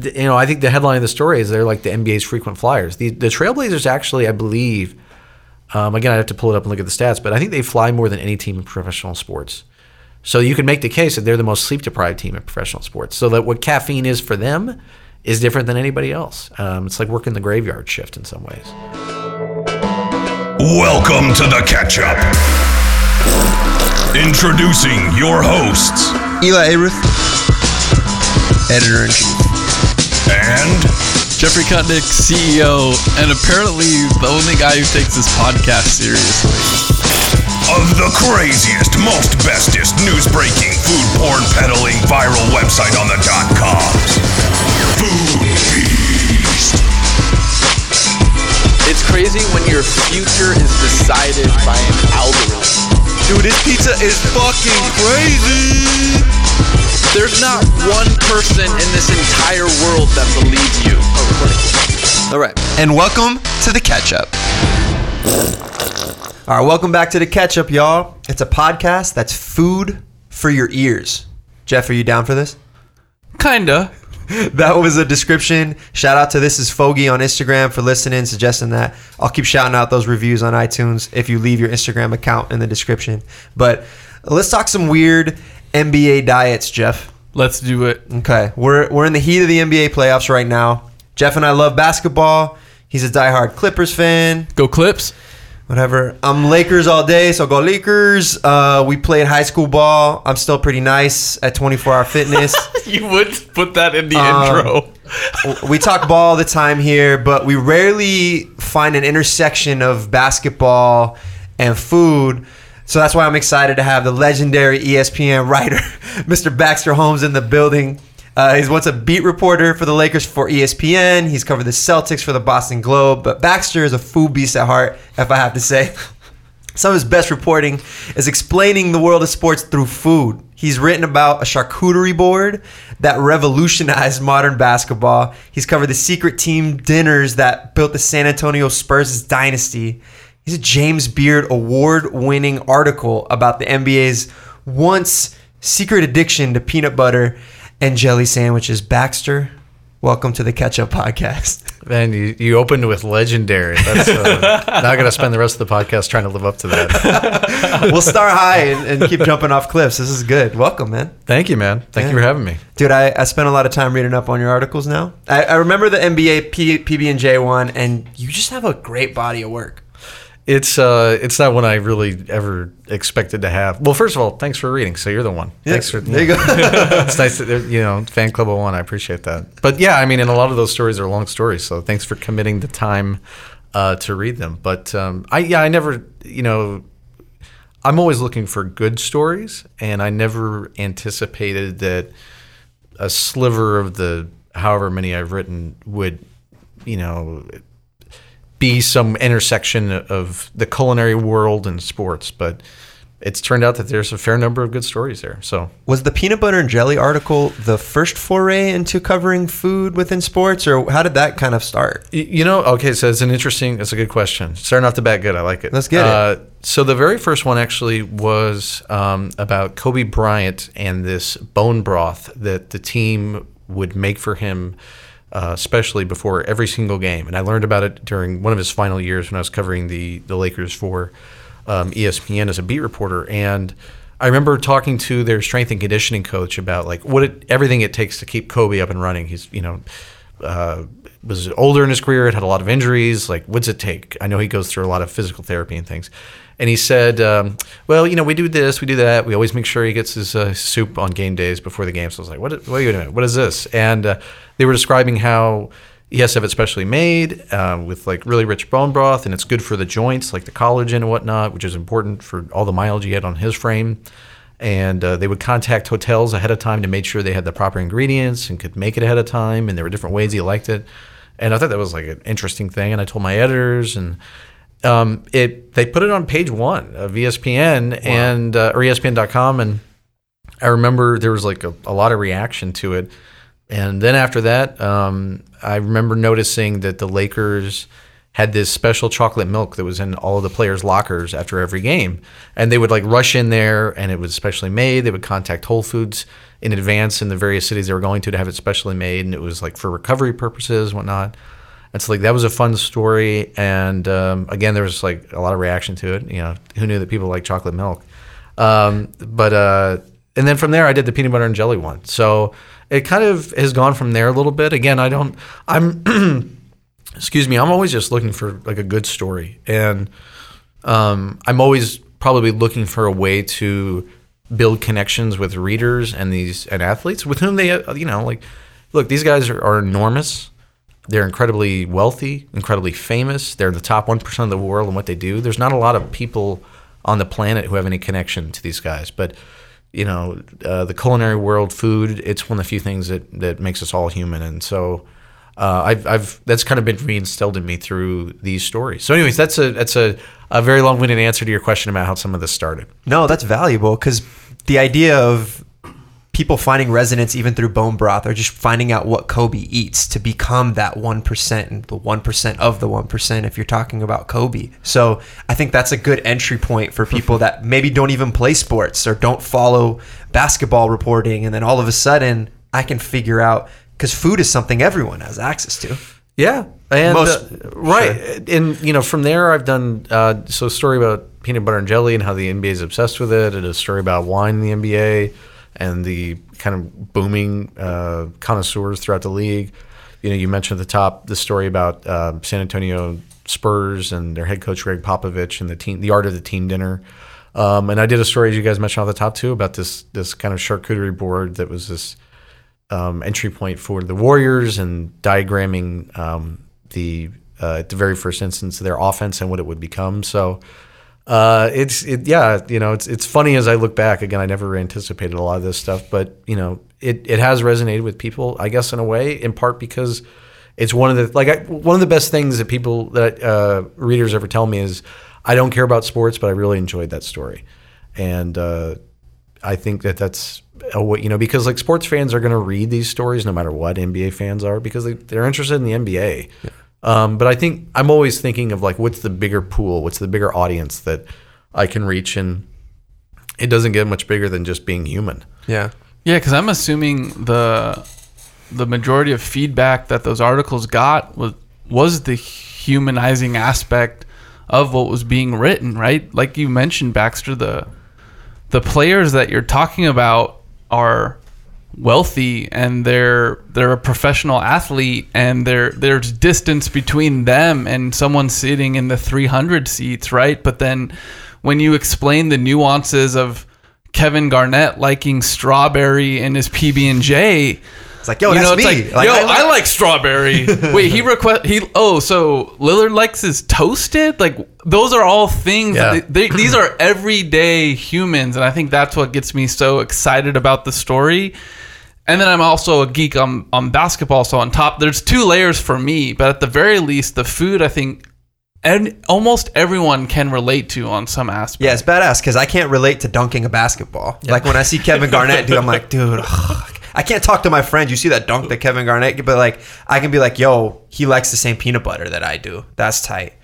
th- you know, I think the headline of the story is they're like the NBA's frequent flyers. The the Trailblazers actually, I believe, um, again, I have to pull it up and look at the stats, but I think they fly more than any team in professional sports. So you can make the case that they're the most sleep deprived team in professional sports. So that what caffeine is for them is different than anybody else. Um, it's like working the graveyard shift in some ways. Welcome to the catch up. Introducing your hosts, Elie Ayrouth, editor in chief. And Jeffrey Kutnick, CEO, and apparently the only guy who takes this podcast seriously. of the craziest, most bestest news breaking, food porn peddling viral website on the dot coms. Food Beast. It's crazy when your future is decided by an algorithm. Dude, this pizza is fucking crazy. There's not one person in this entire world that believes you. All right. And welcome to the catch up. All right, welcome back to the catch up, y'all. It's a podcast that's food for your ears. Jeff, are you down for this? Kinda. That was a description. Shout out to This Is Fogey on Instagram for listening, suggesting that. I'll keep shouting out those reviews on iTunes if you leave your Instagram account in the description. But let's talk some weird NBA diets, Jeff. Let's do it. Okay, we're we're in the heat of the NBA playoffs right now. Jeff and I love basketball. He's a diehard Clippers fan. Go Clips. Whatever. I'm Lakers all day, so go Lakers. Uh, we played high school ball. I'm still pretty nice at 24 Hour Fitness. You would put that in the Um, we talk ball all the time here, but we rarely find an intersection of basketball and food. So that's why I'm excited to have the legendary ESPN writer, Mr. Baxter Holmes, in the building. Uh, he's once a beat reporter for the Lakers for ESPN. He's covered the Celtics for the Boston Globe. But Baxter is a food beast at heart, if I have to say. Some of his best reporting is explaining the world of sports through food. He's written about a charcuterie board that revolutionized modern basketball. He's covered the secret team dinners that built the San Antonio Spurs dynasty. He's a James Beard award winning article about the NBA's once secret addiction to peanut butter and jelly sandwiches. Baxter, welcome to the Catch Up Podcast. Man, you, you opened with legendary. That's uh, not going to spend the rest of the podcast trying to live up to that. we'll start high and, and keep jumping off cliffs. This is good. Welcome, man. Thank you, man. Thank Yeah. you for having me. Dude, I, I spent a lot of time reading up on your articles now. I, I remember the NBA P, PB and J one, and you just have a great body of work. It's uh, it's not one I really ever expected to have. Well, first of all, thanks for reading. So you're the one. Thanks for there you go. it's nice that you know fan club of one. I appreciate that. But yeah, I mean, and a lot of those stories are long stories. So thanks for committing the time uh, to read them. But um, I yeah, I never you know. I'm always looking for good stories, and I never anticipated that a sliver of the however many I've written would, you know, be some intersection of the culinary world and sports. But it's turned out that there's a fair number of good stories there. So Was the peanut butter and jelly article the first foray into covering food within sports, or how did that kind of start? You know, okay, so it's an interesting, it's a good question. Starting off the bat good, I like it. Let's get it. uh, So the very first one actually was um, about Kobe Bryant and this bone broth that the team would make for him, uh, especially before every single game. And I learned about it during one of his final years when I was covering the the Lakers for um, ESPN as a beat reporter, and I remember talking to their strength and conditioning coach about like what it, everything it takes to keep Kobe up and running. He's you know uh, was older in his career, had had a lot of injuries. Like, what's it take? I know he goes through a lot of physical therapy and things. And he said, um, "Well, you know, we do this, we do that. We always make sure he gets his uh, soup on game days before the game." So I was like, "What? What are you doing? What is this?" And uh, they were describing how he has to have it specially made uh, with like really rich bone broth, and it's good for the joints, like the collagen and whatnot, which is important for all the mileage he had on his frame and uh, they would contact hotels ahead of time to make sure they had the proper ingredients and could make it ahead of time and there were different ways he liked it and i thought that was like an interesting thing and i told my editors and um, it they put it on page one of espn and uh, or espn.com and i remember there was like a, a lot of reaction to it and then after that um, i remember noticing that the lakers had this special chocolate milk that was in all of the players' lockers after every game, and they would like rush in there, and it was specially made. They would contact Whole Foods in advance in the various cities they were going to to have it specially made, and it was like for recovery purposes, whatnot. And so like that was a fun story, and um, again there was like a lot of reaction to it. You know, who knew that people like chocolate milk? Um, but uh, and then from there I did the peanut butter and jelly one. So it kind of has gone from there a little bit. Again, I don't. I'm excuse me. I'm always just looking for like a good story, and um, I'm always probably looking for a way to build connections with readers and these and athletes with whom they you know like look these guys are, are enormous they're incredibly wealthy incredibly famous they're the top 1% of the world in what they do there's not a lot of people on the planet who have any connection to these guys but you know uh, the culinary world food it's one of the few things that that makes us all human and so uh, I've, I've that's kind of been reinstilled in me through these stories. So, anyways, that's a that's a, a very long-winded answer to your question about how some of this started. No, that's valuable because the idea of people finding resonance even through bone broth or just finding out what Kobe eats to become that 1% and the 1% of the 1% if you're talking about Kobe. So I think that's a good entry point for people that maybe don't even play sports or don't follow basketball reporting. And then all of a sudden, I can figure out because food is something everyone has access to. Yeah, and Most- uh, right, and you know from there I've done uh, so a story about peanut butter and jelly and how the NBA is obsessed with it, and a story about wine in the NBA and the kind of booming uh, connoisseurs throughout the league. You know, you mentioned at the top the story about uh, San Antonio Spurs and their head coach Gregg Popovich and the team, the art of the team dinner. Um, and I did a story, as you guys mentioned off the top too, about this this kind of charcuterie board that was this um, entry point for the Warriors and diagramming um, the uh, at the very first instance their offense and what it would become. So uh, it's it, yeah, you know, it's it's funny as I look back. Again, I never anticipated a lot of this stuff, but you know, it it has resonated with people. I guess in a way, in part because it's one of the like I, one of the best things that people that uh, readers ever tell me is I don't care about sports, but I really enjoyed that story, and uh, I think that that's way- you know because like sports fans are going to read these stories no matter what NBA fans are because they, they're interested in the NBA. Um, but I think I'm always thinking of like what's the bigger pool, what's the bigger audience that I can reach, and it doesn't get much bigger than just being human. Yeah. Yeah, because I'm assuming the the majority of feedback that those articles got was was the humanizing aspect of what was being written, right? Like you mentioned, Baxter, the the players that you're talking about are wealthy and they're they're a professional athlete and there there's distance between them and someone sitting in the 300 seats right but then when you explain the nuances of Kevin Garnett liking strawberry in his PB&J It's like, yo, you that's know, it's me. like, Like, yo, I I like- like, strawberry. Wait, he request he. Oh, so Lillard likes his toasted. Like those are all things. Yeah. They, they, these are everyday humans, and I think that's what gets me so excited about the story. And then I'm also a geek on on basketball. So on top, there's two layers for me. But at the very least, the food I think, and almost everyone can relate to on some aspect. Yeah, it's badass because I can't relate to dunking a basketball. Like when I see Kevin Garnett do, I'm like, dude, ugh. I can't talk to my friends. You see that dunk that Kevin Garnett, but like I can be like, yo, he likes the same peanut butter that I do. That's tight.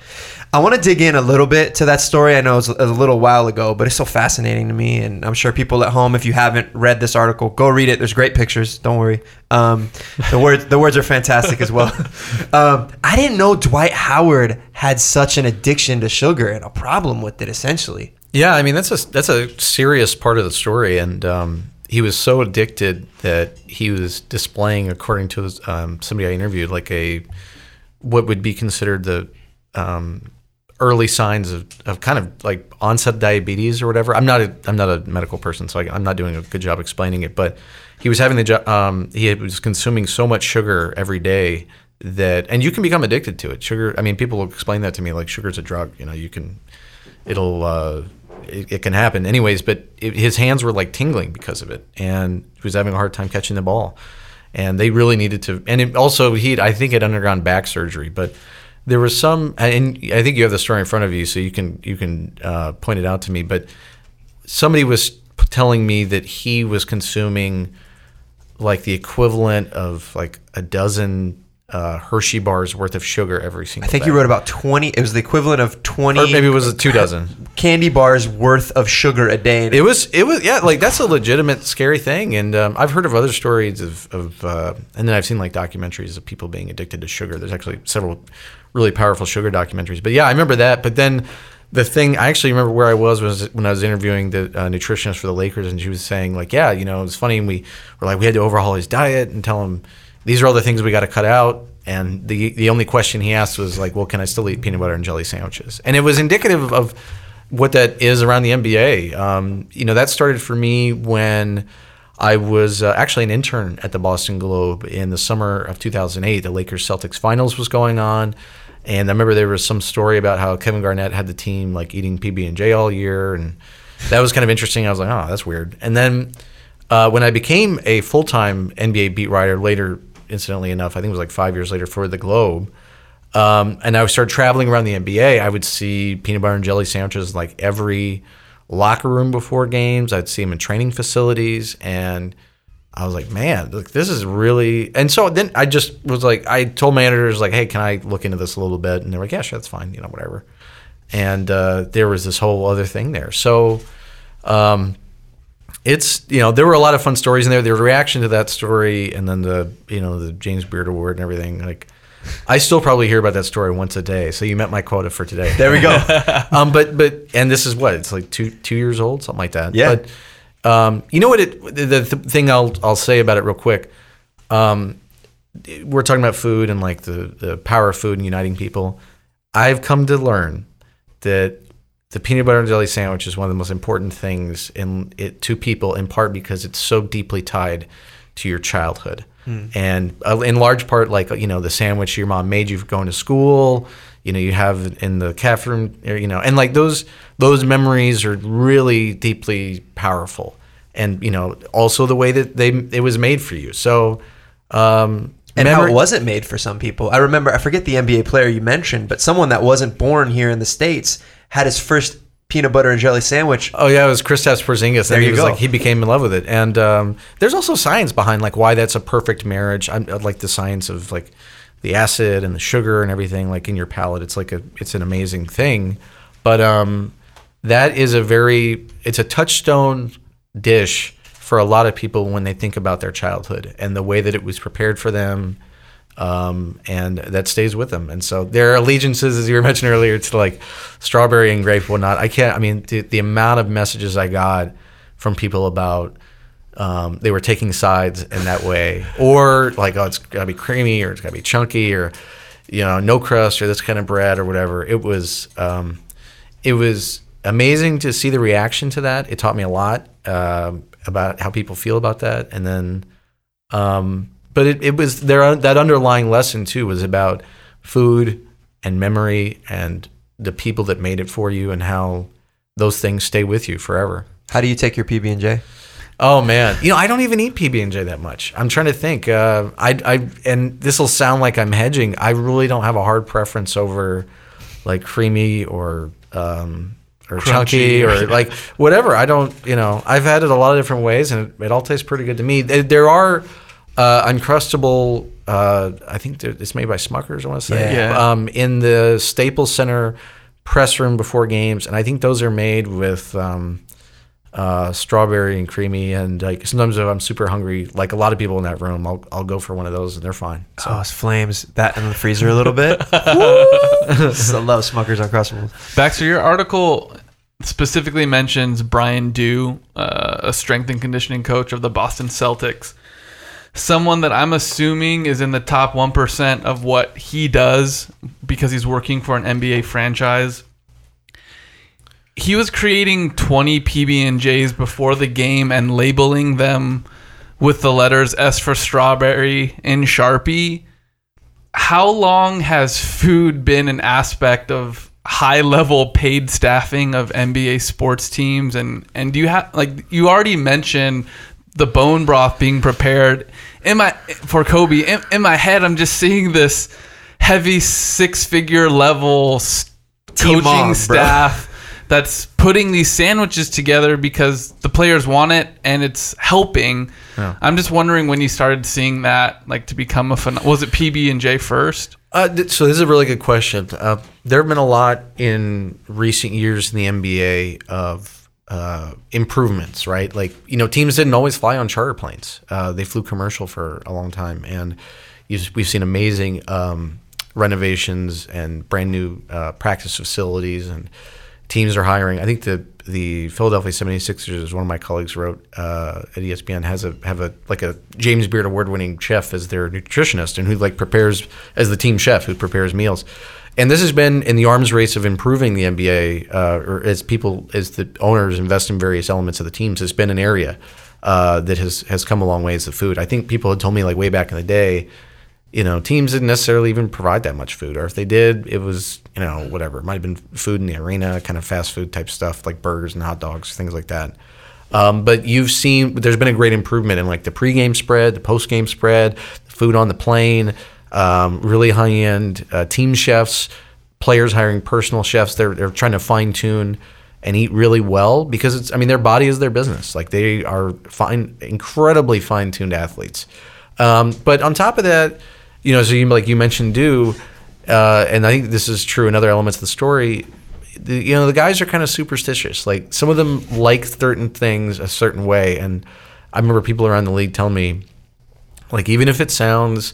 I want to dig in a little bit to that story. I know it was a little while ago, but it's so fascinating to me, and I'm sure people at home, if you haven't read this article, go read it. There's great pictures. Don't worry. Um, the words, the words are fantastic as well. Um, I didn't know Dwight Howard had such an addiction to sugar and a problem with it. Essentially, Yeah, I mean that's a that's a serious part of the story, and um, he was so addicted that he was displaying, according to um, somebody I interviewed, like a what would be considered the um, early signs of, of kind of like onset diabetes or whatever. I'm not a I'm not a medical person, so I, I'm not doing a good job explaining it. But he was having the um, he was consuming so much sugar every day that, and you can become addicted to it. Sugar. I mean, people will explain that to me like sugar's a drug. You know, you can it'll uh, it, it can happen anyways but it, his hands were like tingling because of it and he was having a hard time catching the ball and they really needed to and it also he i think had undergone back surgery but there was some and i think you have the story in front of you so you can you can uh, point it out to me but somebody was telling me that he was consuming like the equivalent of like a dozen uh, Hershey bars worth of sugar every single. I think day. you wrote about 20. It was the equivalent of 20 or maybe it was a two dozen. candy bars worth of sugar a day. It was, it was, yeah, like that's a legitimate scary thing. And um, I've heard of other stories of, of uh, and then I've seen like documentaries of people being addicted to sugar. There's actually several really powerful sugar documentaries. But yeah, I remember that. But then the thing, I actually remember where I was was when I was interviewing the uh, nutritionist for the Lakers, and she was saying like, yeah, you know, it's funny. And we were like, we had to overhaul his diet and tell him these are all the things we got to cut out. And the the only question he asked was like, well, can I still eat peanut butter and jelly sandwiches? And it was indicative of what that is around the NBA. Um, you know, that started for me when I was uh, actually an intern at the Boston Globe in the summer of 2008. The Lakers Celtics finals was going on. And I remember there was some story about how Kevin Garnett had the team like eating PB and J all year, and that was kind of interesting. I was like, oh, that's weird. And then uh, when I became a full time NBA beat writer later, incidentally enough, I think it was like five years later for the Globe, um, and I started traveling around the NBA, I would see peanut butter and jelly sandwiches like every locker room before games. I'd see them in training facilities, and I was like, man, look, this is really. And so then I just was like, I told editors like, hey, can I look into this a little bit? And they're like, yeah, sure, that's fine, you know, whatever. And uh, there was this whole other thing there. So. Um, it's you know there were a lot of fun stories in there. The reaction to that story, and then the you know the James Beard Award and everything. Like, I still probably hear about that story once a day. So you met my quota for today. there we go. um, but but and this is what it's like two two years old, something like that. Yeah. But um, you know what? It the, the thing I'll I'll say about it real quick. Um, we're talking about food and like the the power of food and uniting people. I've come to learn that the peanut butter and jelly sandwich is one of the most important things in it to people in part because it's so deeply tied to your childhood. And uh, in large part like you know the sandwich your mom made you for going to school you know you have in the cafe room you know and like those those memories are really deeply powerful. And you know also the way that they it was made for you. So um and how it wasn't made for some people. I remember, I forget the NBA player you mentioned, but someone that wasn't born here in the States had his first peanut butter and jelly sandwich. Oh yeah, it was Kristaps Porzingis. There and he you was go. like he became in love with it. And um, there's also science behind like why that's a perfect marriage. I'm, I like the science of like the acid and the sugar and everything like in your palate. It's like a it's an amazing thing. But um, that is a very it's a touchstone dish for a lot of people when they think about their childhood and the way that it was prepared for them um, and that stays with them. And so there are allegiances, as you were mentioning earlier, to like strawberry and grape, whatnot. I can't. I mean, the, the amount of messages I got from people about um, they were taking sides in that way, or like, oh, it's gotta be creamy, or it's gotta be chunky, or you know, no crust, or this kind of bread, or whatever. It was, um, it was amazing to see the reaction to that. It taught me a lot um, about how people feel about that, and then. Um, but it, it was there that underlying lesson too was about food and memory and the people that made it for you and how those things stay with you forever. How do you take your PB and J? Oh man, you know I don't even eat PB and J that much. I'm trying to think. Uh, I, I and this will sound like I'm hedging. I really don't have a hard preference over like creamy or um, or chunky or like whatever. I don't. You know, I've had it a lot of different ways, and it, it all tastes pretty good to me. There, there are uh, uncrustable. Uh, I think it's made by Smuckers. I want to say Yeah. Yeah. Um, in the Staples Center press room before games, and I think those are made with. Um, uh, strawberry and creamy, and like sometimes if I'm super hungry, like a lot of people in that room, I'll I'll go for one of those, and they're fine. So Oh, it's flames. That in the freezer a little bit. I love Smucker's Uncrustables. Baxter, your article specifically mentions Bryan Doo, uh, a strength and conditioning coach of the Boston Celtics. Someone that I'm assuming is in the top 1% of what he does because he's working for an NBA franchise. He was creating 20 PB&Js before the game and labeling them with the letters S for strawberry in Sharpie how long has food been an aspect of high level paid staffing of NBA sports teams and and do you have like you already mentioned the bone broth being prepared in my for Kobe in, in my head I'm just seeing this heavy six figure level Team coaching bro. staff that's putting these sandwiches together because the players want it and it's helping. I'm just wondering when you started seeing that like to become a phen- was it PB and J first? Uh, so this is a really good question. Uh, there have been a lot in recent years in the NBA of uh, improvements, right? Like you know, teams didn't always fly on charter planes. Uh, they flew commercial for a long time, and we've seen amazing um, renovations and brand new uh, practice facilities, and teams are hiring. I think the the Philadelphia 76ers, as one of my colleagues wrote uh, at ESPN, has a have a like a James Beard award winning chef as their nutritionist and who like prepares as the team chef who prepares meals. And this has been in the arms race of improving the NBA, uh, or as people, as the owners invest in various elements of the teams, has been an area uh, that has has come a long way as the food. I think people had told me like way back in the day, you know, teams didn't necessarily even provide that much food, or if they did, it was you know whatever. It might have been food in the arena, kind of fast food type stuff like burgers and hot dogs, things like that. Um, but you've seen there's been a great improvement in like the pregame spread, the postgame spread, the food on the plane, um, really high end uh, team chefs, players hiring personal chefs. They're they're trying to fine tune and eat really well because it's I mean their body is their business. Like they are fine, incredibly fine tuned athletes. Um, but on top of that, you know, so you like you mentioned, Doo, uh, and I think this is true in other elements of the story. The, you know, the guys are kind of superstitious. Like some of them like certain things a certain way, and I remember people around the league telling me, like even if it sounds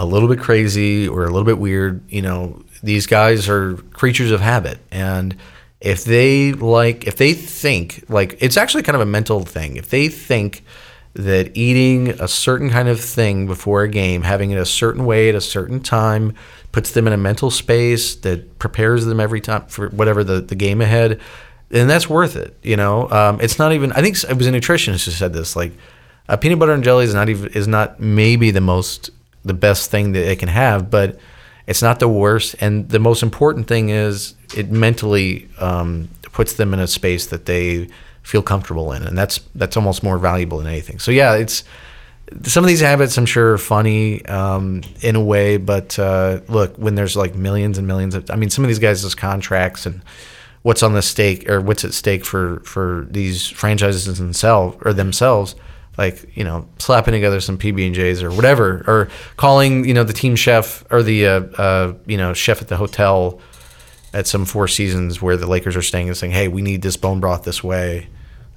a little bit crazy or a little bit weird, you know, these guys are creatures of habit, and if they like, if they think like it's actually kind of a mental thing. If they think that eating a certain kind of thing before a game, having it a certain way at a certain time, puts them in a mental space that prepares them every time for whatever the, the game ahead, then that's worth it. You know, um, it's not even. I think it was a nutritionist who said this. Like, uh, peanut butter and jelly is not even is not maybe the most the best thing that it can have, but it's not the worst. And the most important thing is it mentally um, puts them in a space that they feel comfortable in, and that's that's almost more valuable than anything. So yeah, it's some of these habits I'm sure are funny um, in a way, but uh, look, when there's like millions and millions of, I mean, some of these guys' contracts and what's on the stake or what's at stake for for these franchises themselves or themselves, like you know, slapping together some PB and J's or whatever, or calling you know the team chef or the uh, uh, you know chef at the hotel at some Four Seasons where the Lakers are staying and saying, "Hey, we need this bone broth this way."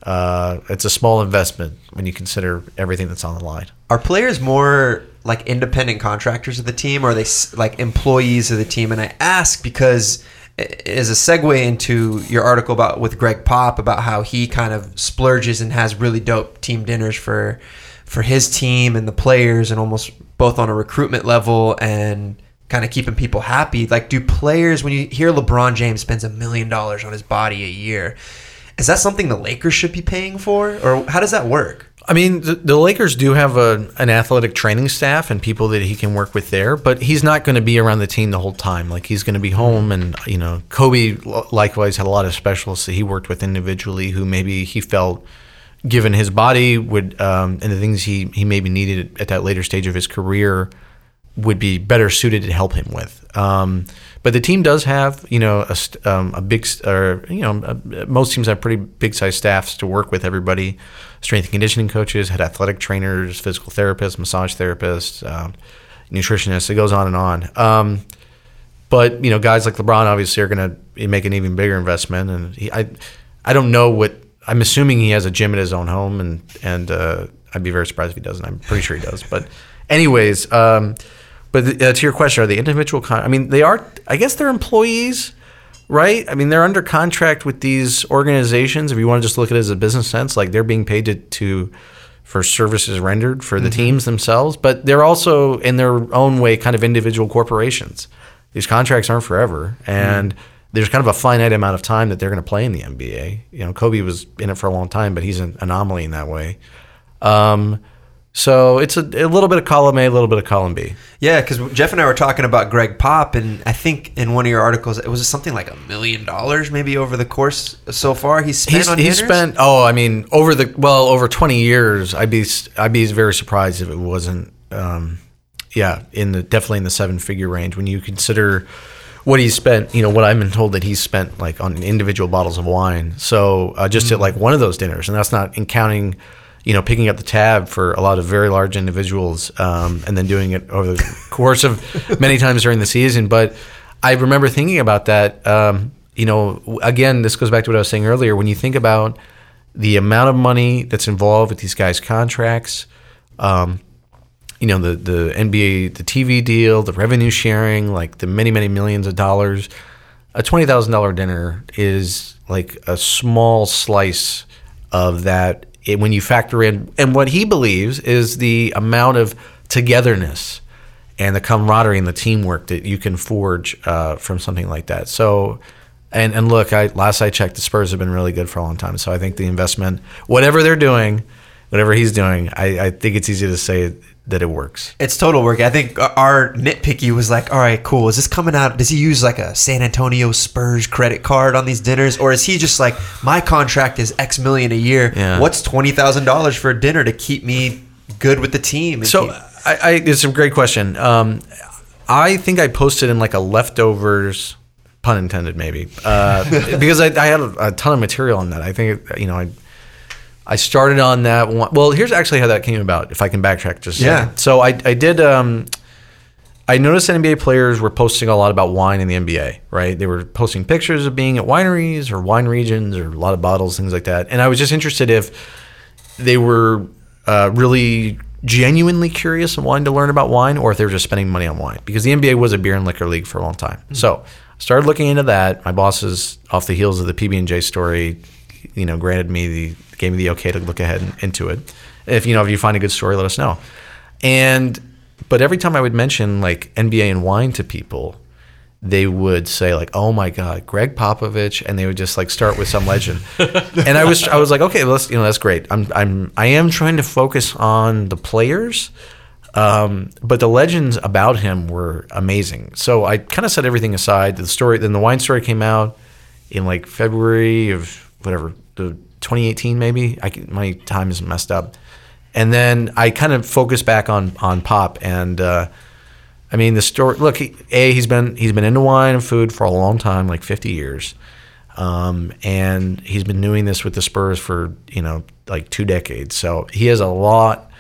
Uh, it's a small investment when you consider everything that's on the line. Are players more like independent contractors of the team, or are they like employees of the team? And I ask because i- as a segue into your article about with Gregg Pop about how he kind of splurges and has really dope team dinners for for his team and the players, and almost both on a recruitment level and kind of keeping people happy. Like, do players when you hear LeBron James spends a million dollars on his body a year? Is that something the Lakers should be paying for, or how does that work? I mean, the, the Lakers do have a, an athletic training staff and people that he can work with there, but he's not going to be around the team the whole time. Like he's going to be home, and you know, Kobe likewise had a lot of specialists that he worked with individually who maybe he felt, given his body, would um, and the things he he maybe needed at that later stage of his career, would be better suited to help him with. Um, but the team does have, you know, a, um, a big, or you know, uh most teams have pretty big size staffs to work with everybody. Strength and conditioning coaches, head athletic trainers, physical therapists, massage therapists, um, nutritionists. It goes on and on. Um, but you know, guys like LeBron obviously are going to make an even bigger investment, and he, I, I don't know what. I'm assuming he has a gym at his own home, and and uh, I'd be very surprised if he doesn't. I'm pretty sure he does. But, anyways, um, but uh, to your question, are they individual? Con- I mean, they are. I guess they're employees, right? I mean, they're under contract with these organizations. If you want to just look at it as a business sense, like they're being paid to, to for services rendered for the teams themselves, but they're also in their own way kind of individual corporations. These contracts aren't forever, and there's kind of a finite amount of time that they're going to play in the NBA. You know, Kobe was in it for a long time, but he's an anomaly in that way. Um, so it's a, a little bit of column A, a little bit of column B. Yeah, because Jeff and I were talking about Gregg Pop, and I think in one of your articles it was something like a million dollars maybe over the course so far. He's spent He's, on he's dinners? spent oh I mean over the well over 20 years I'd be I'd be very surprised if it wasn't um, yeah in the definitely in the seven figure range when you consider what he spent, you know, what I've been told that he's spent like on individual bottles of wine. So uh, just at like one of those dinners, and that's not in counting, you know, picking up the tab for a lot of very large individuals, um, and then doing it over the course of many times during the season. But I remember thinking about that. Um, you know, again, this goes back to what I was saying earlier. When you think about the amount of money that's involved with these guys' contracts, um, you know the the NBA the TV deal, the revenue sharing, like the many many millions of dollars. A twenty thousand dollar dinner is like a small slice of that it, when you factor in and what he believes is the amount of togetherness and the camaraderie and the teamwork that you can forge uh, from something like that. So. And, and look, I last I checked, the Spurs have been really good for a long time. So I think the investment, whatever they're doing, whatever he's doing, I, I think it's easy to say that it works. It's total work. I think our nitpicky was like, all right, cool. Is this coming out? Does he use like a San Antonio Spurs credit card on these dinners, or is he just like, my contract is X million a year? Yeah. What's twenty thousand dollars for a dinner to keep me good with the team? So keep- I, I it's a great question. Um, I think I posted in like a leftovers, pun intended, maybe, uh, because I, I had a, a ton of material on that. I think you know I. I started on that one. Well, here's actually how that came about. If I can backtrack just a Yeah. second. So I, I did. Um, I noticed NBA players were posting a lot about wine in the NBA, right? They were posting pictures of being at wineries or wine regions or a lot of bottles, things like that. And I was just interested if they were uh, really genuinely curious and wanting to learn about wine or if they were just spending money on wine because the NBA was a beer and liquor league for a long time. So I started looking into that. My bosses, off the heels of the PB and J story, you know, granted me the gave me the okay to look ahead and, into it. If you know if you find a good story, let us know. And but every time I would mention like NBA and wine to people, they would say like, "Oh my God, Gregg Popovich," and they would just like start with some legend. and I was I was like, "Okay, let's you know that's great. I'm I'm I am trying to focus on the players." Um, but the legends about him were amazing. So I kind of set everything aside. The story, then the wine story came out in like February of whatever, the 2018 maybe. I can, my time is messed up. And then I kind of focus back on on pop and. Uh, I mean, the story. Look, he, a he's been he's been into wine and food for a long time, like fifty years, um, and he's been doing this with the Spurs for you know like two decades. So he has a lot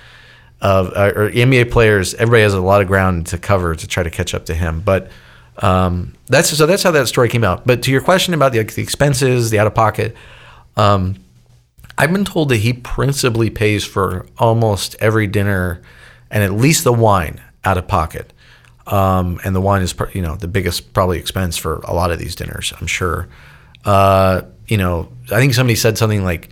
of uh, or NBA players. Everybody has a lot of ground to cover to try to catch up to him. But um, that's so that's how that story came out. But to your question about the, the expenses, the out of pocket. Um, I've been told that he principally pays for almost every dinner and at least the wine out of pocket. Um, and the wine is, you know, the biggest probably expense for a lot of these dinners, I'm sure. Uh, you know, I think somebody said something like,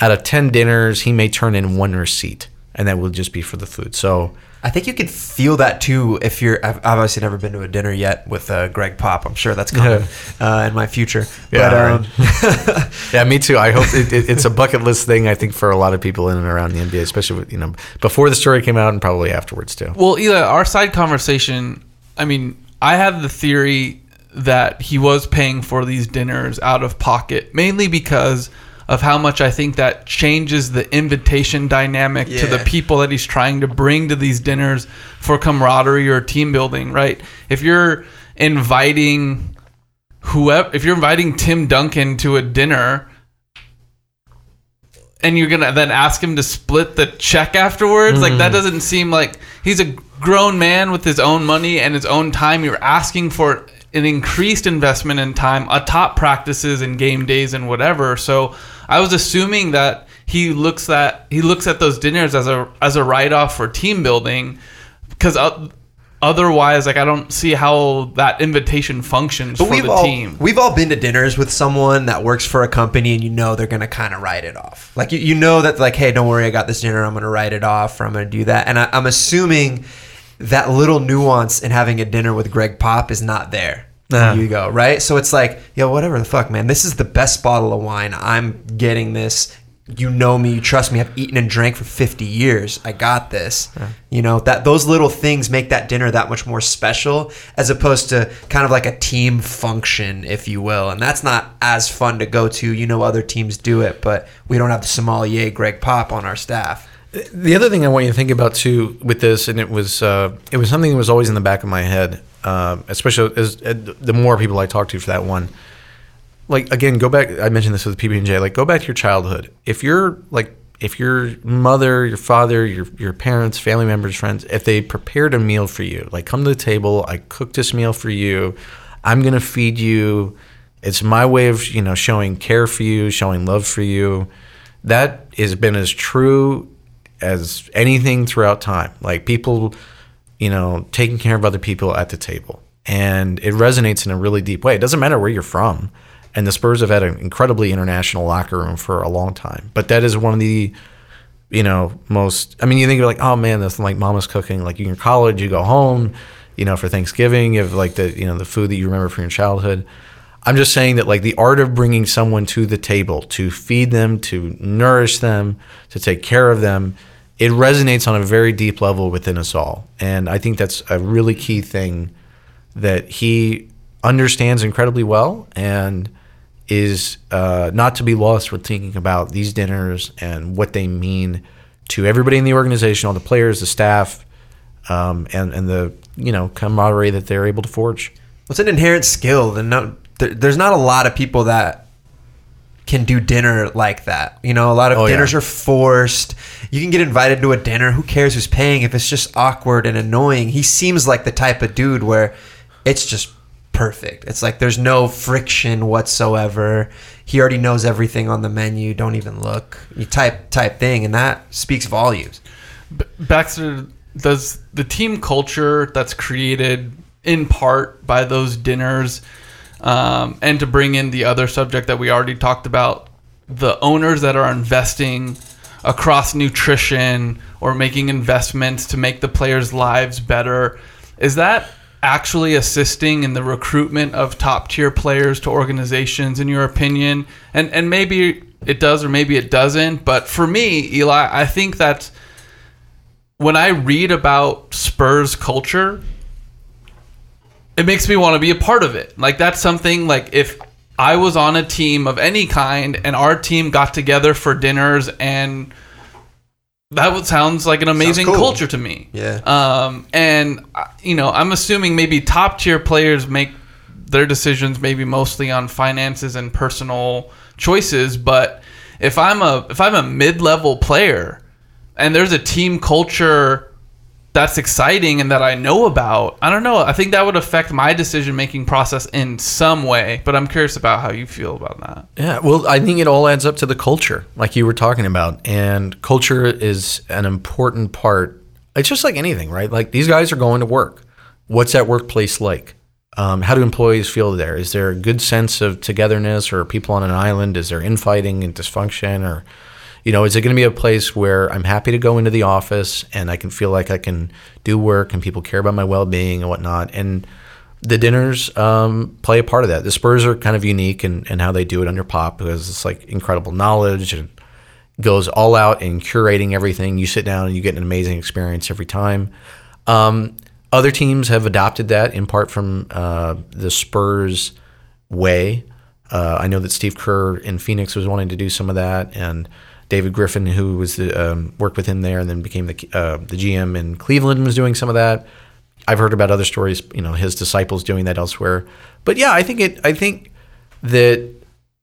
out of 10 dinners, he may turn in one receipt, and that will just be for the food. So, I think you could feel that too if you're. I've I've obviously never been to a dinner yet with uh, Gregg Pop. I'm sure that's coming uh, in my future. Yeah, but, um, yeah, me too. I hope it, it, it's a bucket list thing. I think for a lot of people in and around the NBA, especially with, you know before the story came out and probably afterwards too. Well, Eli, our side conversation. I mean, I have the theory that he was paying for these dinners out of pocket, mainly because of how much I think that changes the invitation dynamic to the people that he's trying to bring to these dinners for camaraderie or team building, right? If you're inviting whoever, if you're inviting Tim Duncan to a dinner, and you're gonna then ask him to split the check afterwards like that mm-hmm. doesn't seem like he's a grown man with his own money and his own time you're asking for an increased investment in time atop practices and game days and whatever so i was assuming that he looks at he looks at those dinners as a as a write-off for team building because otherwise like i don't see how that invitation functions for we've the all team we've all been to dinners with someone that works for a company, and you know they're gonna kind of write it off. Like you, you know that like, hey, don't worry, I got this dinner. I'm gonna write it off, or I'm gonna do that. And I, I'm assuming that little nuance in having a dinner with Gregg Pop is not there. Nah. You go right. So it's like, yo, whatever the fuck, man. This is the best bottle of wine. I'm getting this. You know me, you trust me. I've eaten and drank for 50 years. I got this. You know that those little things make that dinner that much more special, as opposed to kind of like a team function, if you will. And that's not as fun to go to. You know, other teams do it, but we don't have the sommelier Greg Pop on our staff. The other thing I want you to think about too with this, and it was uh, it was something that was always in the back of my head, uh, especially as uh, the more people I talked to for that one. Like again, go back. I mentioned this with PB and J. Like go back to your childhood. If you're like if your mother, your father, your your parents, family members, friends, if they prepared a meal for you, like come to the table, I cooked this meal for you, I'm gonna feed you. It's my way of you know showing care for you, showing love for you. That has been as true as anything throughout time. Like people, you know, taking care of other people at the table, and it resonates in a really deep way. It doesn't matter where you're from and the Spurs have had an incredibly international locker room for a long time. But that is one of the, you know, most. I mean, you think you're like, oh man, that's like mama's cooking. Like you're in college, you go home, you know, for Thanksgiving, you have like the, you know, the food that you remember from your childhood. I'm just saying that like the art of bringing someone to the table to feed them, to nourish them, to take care of them, it resonates on a very deep level within us all. And I think that's a really key thing that he understands incredibly well and is uh, not to be lost with thinking about these dinners and what they mean to everybody in the organization, all the players, the staff, um, and and the you know camaraderie that they're able to forge. It's an inherent skill, and there's not a lot of people that can do dinner like that. You know, a lot of Oh, yeah. dinners are forced. You can get invited to a dinner. Who cares who's paying if it's just awkward and annoying? He seems like the type of dude where it's just perfect. It's like there's no friction whatsoever. He already knows everything on the menu. Don't even look. You type type thing, and that speaks volumes. B- Baxter, does the team culture that's created in part by those dinners, um, and to bring in the other subject that we already talked about, the owners that are investing across nutrition or making investments to make the players' lives better, is that actually assisting in the recruitment of top tier players to organizations in your opinion? And and maybe it does or maybe it doesn't but for me Eli I think that when I read about Spurs culture, it makes me want to be a part of it. Like that's something like if I was on a team of any kind and our team got together for dinners and that would sounds like an amazing cool. culture to me. Yeah. Um, and uh, you know, I'm assuming maybe top tier players make their decisions maybe mostly on finances and personal choices, but if I'm a if I'm a mid-level player and there's a team culture that's exciting and that I know about, I don't know. I think that would affect my decision making process in some way, but I'm curious about how you feel about that. Yeah, well, I think it all adds up to the culture, like you were talking about, and culture is an important part. It's just like anything, right? Like these guys are going to work. What's that workplace like? Um, how do employees feel there? Is there a good sense of togetherness, or people on an island? Is there infighting and dysfunction, or you know, is it going to be a place where I'm happy to go into the office and I can feel like I can do work and people care about my well-being and whatnot? And the dinners um, play a part of that. The Spurs are kind of unique in, in how they do it under Pop because it's like incredible knowledge and goes all out in curating everything. You sit down and you get an amazing experience every time. Um, other teams have adopted that in part from uh, the Spurs way. Uh, I know that Steve Kerr in Phoenix was wanting to do some of that, and David Griffin, who was the, um, worked with him there and then became the uh, the GM in Cleveland, was doing some of that. I've heard about other stories, you know, his disciples doing that elsewhere. But yeah, I think it. I think that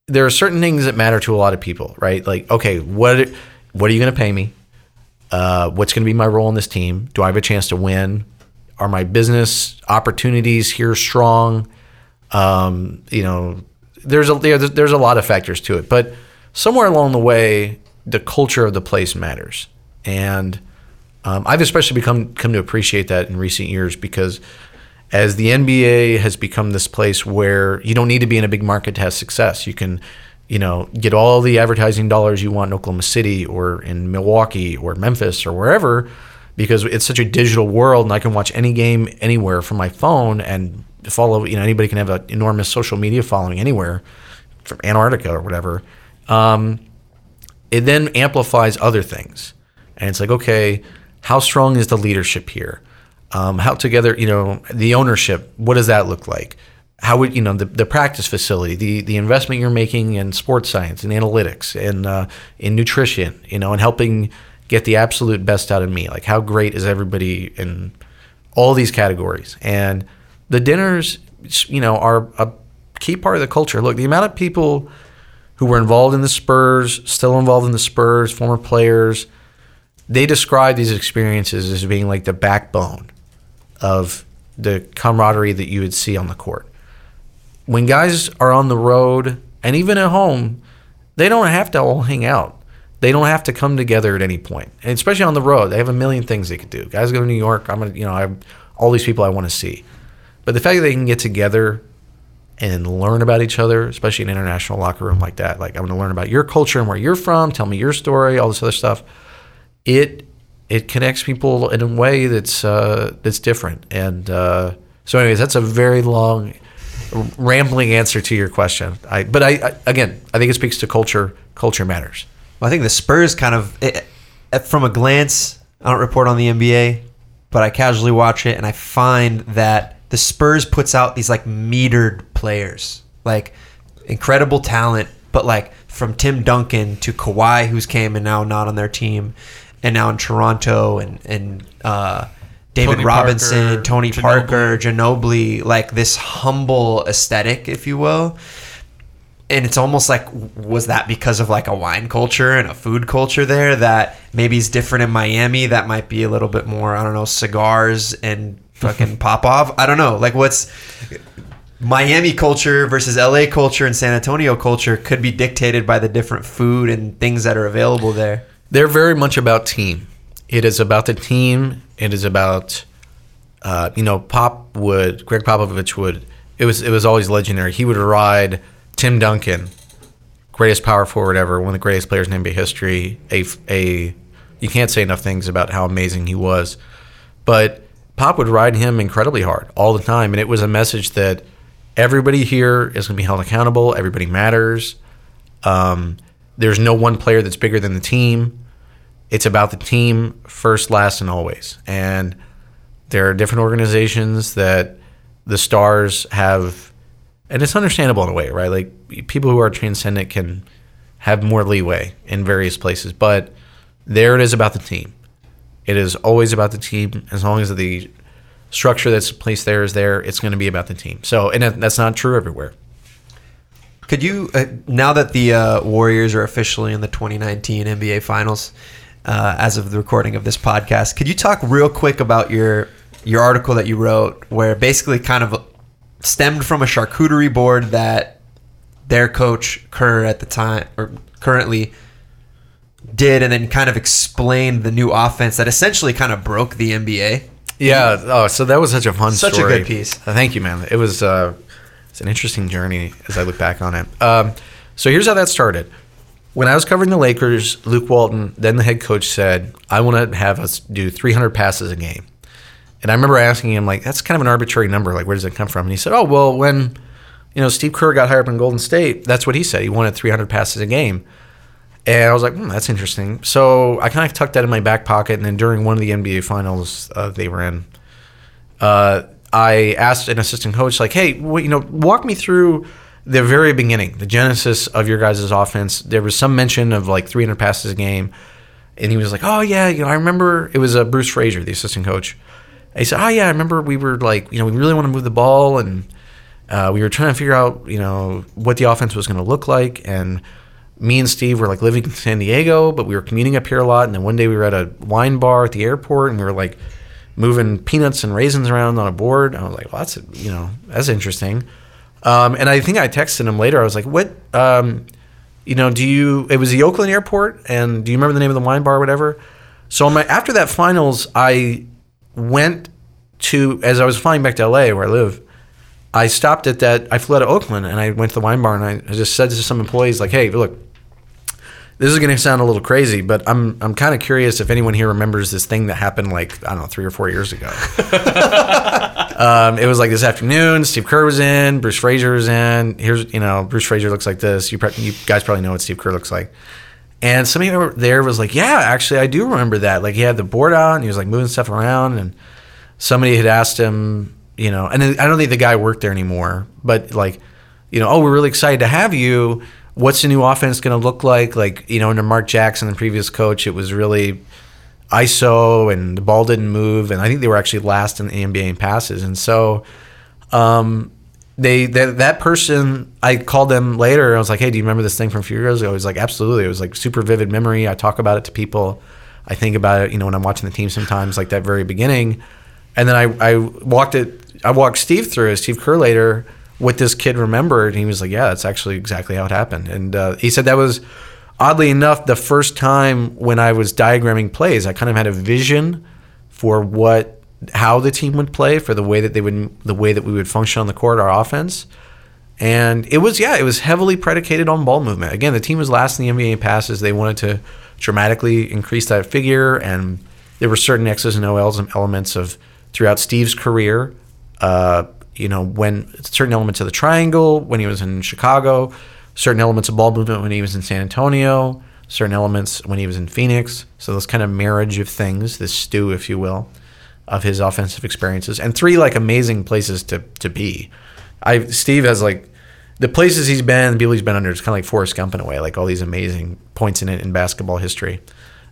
there are certain things that matter to a lot of people, right? Like, okay, what what are you going to pay me? Uh, what's going to be my role in this team? Do I have a chance to win? Are my business opportunities here strong? Um, you know, there's a there's, there's a lot of factors to it, but somewhere along the way, the culture of the place matters, and um, I've especially become come to appreciate that in recent years because as the NBA has become this place where you don't need to be in a big market to have success. You can, you know, get all the advertising dollars you want in Oklahoma City or in Milwaukee or Memphis or wherever because it's such a digital world and I can watch any game anywhere from my phone and follow, you know, anybody can have an enormous social media following anywhere from Antarctica or whatever. Um, it then amplifies other things. And it's like, okay, how strong is the leadership here? Um, how together, you know, the ownership, what does that look like? How would, you know, the, the practice facility, the, the investment you're making in sports science and analytics and uh, in nutrition, you know, and helping get the absolute best out of me? Like, how great is everybody in all these categories? And the dinners, you know, are a key part of the culture. Look, the amount of people who were involved in the Spurs, still involved in the Spurs, former players, they describe these experiences as being like the backbone of the camaraderie that you would see on the court. When guys are on the road and even at home, they don't have to all hang out. They don't have to come together at any point. And especially on the road, they have a million things they could do. Guys go to New York, I'm gonna, you know, I have all these people I want to see. But the fact that they can get together and learn about each other, especially in an international locker room like that, like I'm going to learn about your culture and where you're from, tell me your story, all this other stuff. It it connects people in a way that's uh, that's different. And uh, so, anyways, that's a very long, rambling answer to your question. I, but I, I again, I think it speaks to culture. Culture matters. Well, I think the Spurs kind of, it- from a glance, I don't report on the NBA, but I casually watch it and I find that the Spurs puts out these like metered players, like incredible talent, but like from Tim Duncan to Kawhi, who's came and now not on their team, and now in Toronto, and and uh, David Tony Robinson, Parker, Tony Ginobili. Parker, Ginobili, like this humble aesthetic, if you will and it's almost like was that because of like a wine culture and a food culture there that maybe is different in Miami that might be a little bit more I don't know cigars and fucking pop off I don't know like what's Miami culture versus LA culture and San Antonio culture could be dictated by the different food and things that are available there They're very much about team. It is about the team. It is about, uh, you know, Pop would Gregg Popovich would. It was it was always legendary. He would ride Tim Duncan, greatest power forward ever, one of the greatest players in NBA history. A a you can't say enough things about how amazing he was, but Pop would ride him incredibly hard all the time, and it was a message that everybody here is going to be held accountable. Everybody matters. Um, there's no one player that's bigger than the team. It's about the team first, last, and always. And there are different organizations that the stars have, and it's understandable in a way, right? Like people who are transcendent can have more leeway in various places, but there it is about the team. It is always about the team. As long as the structure that's placed there is there, it's going to be about the team. So, and that's not true everywhere. Could you, uh, now that the uh, Warriors are officially in the 2019 NBA Finals, uh, as of the recording of this podcast, could you talk real quick about your your article that you wrote, where basically kind of stemmed from a charcuterie board that their coach Kerr at the time or currently did, and then kind of explained the new offense that essentially kind of broke the NBA. Yeah. Oh, so that was such a fun Such a good piece. Uh, Thank you, man. It was uh, it's an interesting journey as I look back on it. Um, so here's how that started. When I was covering the Lakers, Luke Walton, then the head coach, said, "I want to have us do 300 passes a game." And I remember asking him, like, "That's kind of an arbitrary number. Like, where does it come from?" And he said, "Oh, well, when you know Steve Kerr got hired up in Golden State, that's what he said. He wanted 300 passes a game." And I was like, hmm, that's interesting. So I kind of tucked that in my back pocket. And then during one of the NBA finals uh, they were in, uh, I asked an assistant coach, like, hey, w- you know, walk me through the very beginning, the genesis of your guys' offense. There was some mention of like 300 passes a game. And he was like, oh, yeah, you know, I remember it was uh, Bruce Fraser, the assistant coach. And he said, oh, yeah, I remember we were like, you know, we really want to move the ball. And uh, we were trying to figure out, you know, what the offense was going to look like. And me and Steve were like living in San Diego, but we were commuting up here a lot. And then one day we were at a wine bar at the airport, and we were like moving peanuts and raisins around on a board. I was like, well, that's you know, that's interesting. Um, and I think I texted him later. I was like, what? Um, you know, do you? It was the Oakland airport, and do you remember the name of the wine bar or whatever? So my, after that finals, I went to as I was flying back to LA where I live. I stopped at that. I flew out of Oakland and I went to the wine bar and I just said to some employees like, "Hey, look, this is going to sound a little crazy, but I'm I'm kind of curious if anyone here remembers this thing that happened like I don't know three or four years ago. um, it was like this afternoon. Steve Kerr was in. Bruce Fraser was in. Here's you know Bruce Fraser looks like this. You pre- you guys probably know what Steve Kerr looks like. And somebody over there was like, "Yeah, actually, I do remember that. Like he had the board out and he was like moving stuff around and." somebody had asked him, you know, and I don't think the guy worked there anymore, but like, you know, oh, we're really excited to have you. What's the new offense going to look like? Like you know, under Mark Jackson, the previous coach, it was really ISO and the ball didn't move, and I think they were actually last in the NBA in passes, and so. Um, they that, that person I called them later I was like, "Hey, do you remember this thing from a few years ago?" He was like, "Absolutely." It was like super vivid memory. I talk about it to people. I think about it, you know, when I'm watching the team sometimes, like that very beginning. And then I, I walked it. I walked Steve through Steve Kerr later, what this kid remembered, and he was like, "Yeah, that's actually exactly how it happened." And uh, he said that was oddly enough the first time when I was diagramming plays, I kind of had a vision for what how the team would play, for the way that they would the way that we would function on the court, our offense. And it was yeah, it was heavily predicated on ball movement. Again, the team was last in the NBA passes. They wanted to dramatically increase that figure, and there were certain X's and O's and elements of throughout Steve's career. Uh, you know, when certain elements of the triangle when he was in Chicago, certain elements of ball movement when he was in San Antonio, certain elements when he was in Phoenix. So this kind of marriage of things, this stew, if you will, of his offensive experiences, and three like amazing places to to be. I Steve has like the places he's been, the people he's been under. It's kind of like Forrest Gump in a way, like all these amazing points in it in basketball history.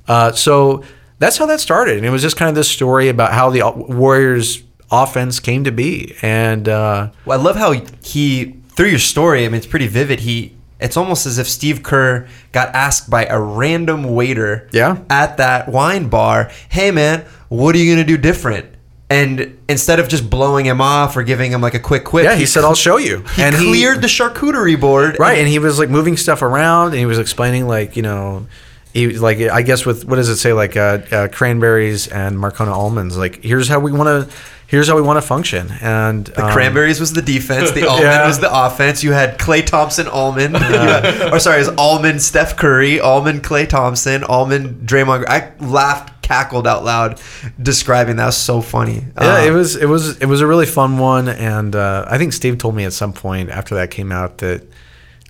Uh, so that's how that started, and it was just kind of this story about how the Warriors offense came to be, and uh, Well, I love how he through your story. I mean, it's pretty vivid. He it's almost as if Steve Kerr got asked by a random waiter Yeah. at that wine bar, "Hey man, what are you going to do different?" And instead of just blowing him off or giving him like a quick quip, yeah, he said, "I'll show you." And he and cleared the charcuterie board. right, and he was like moving stuff around, and he was explaining like you know. He was like, I guess with what does it say like uh, uh, cranberries and Marcona almonds? Like, here's how we want to, here's how we want to function. And The um, cranberries was the defense. The almond Yeah. was the offense. You had Klay Thompson, almond. Had- or sorry, it was almond Steph Curry, almond Klay Thompson, almond Draymond. I laughed, cackled out loud, describing that. was so funny. Yeah, Uh, it was it was it was a really fun one, and uh, I think Steve told me at some point after that came out that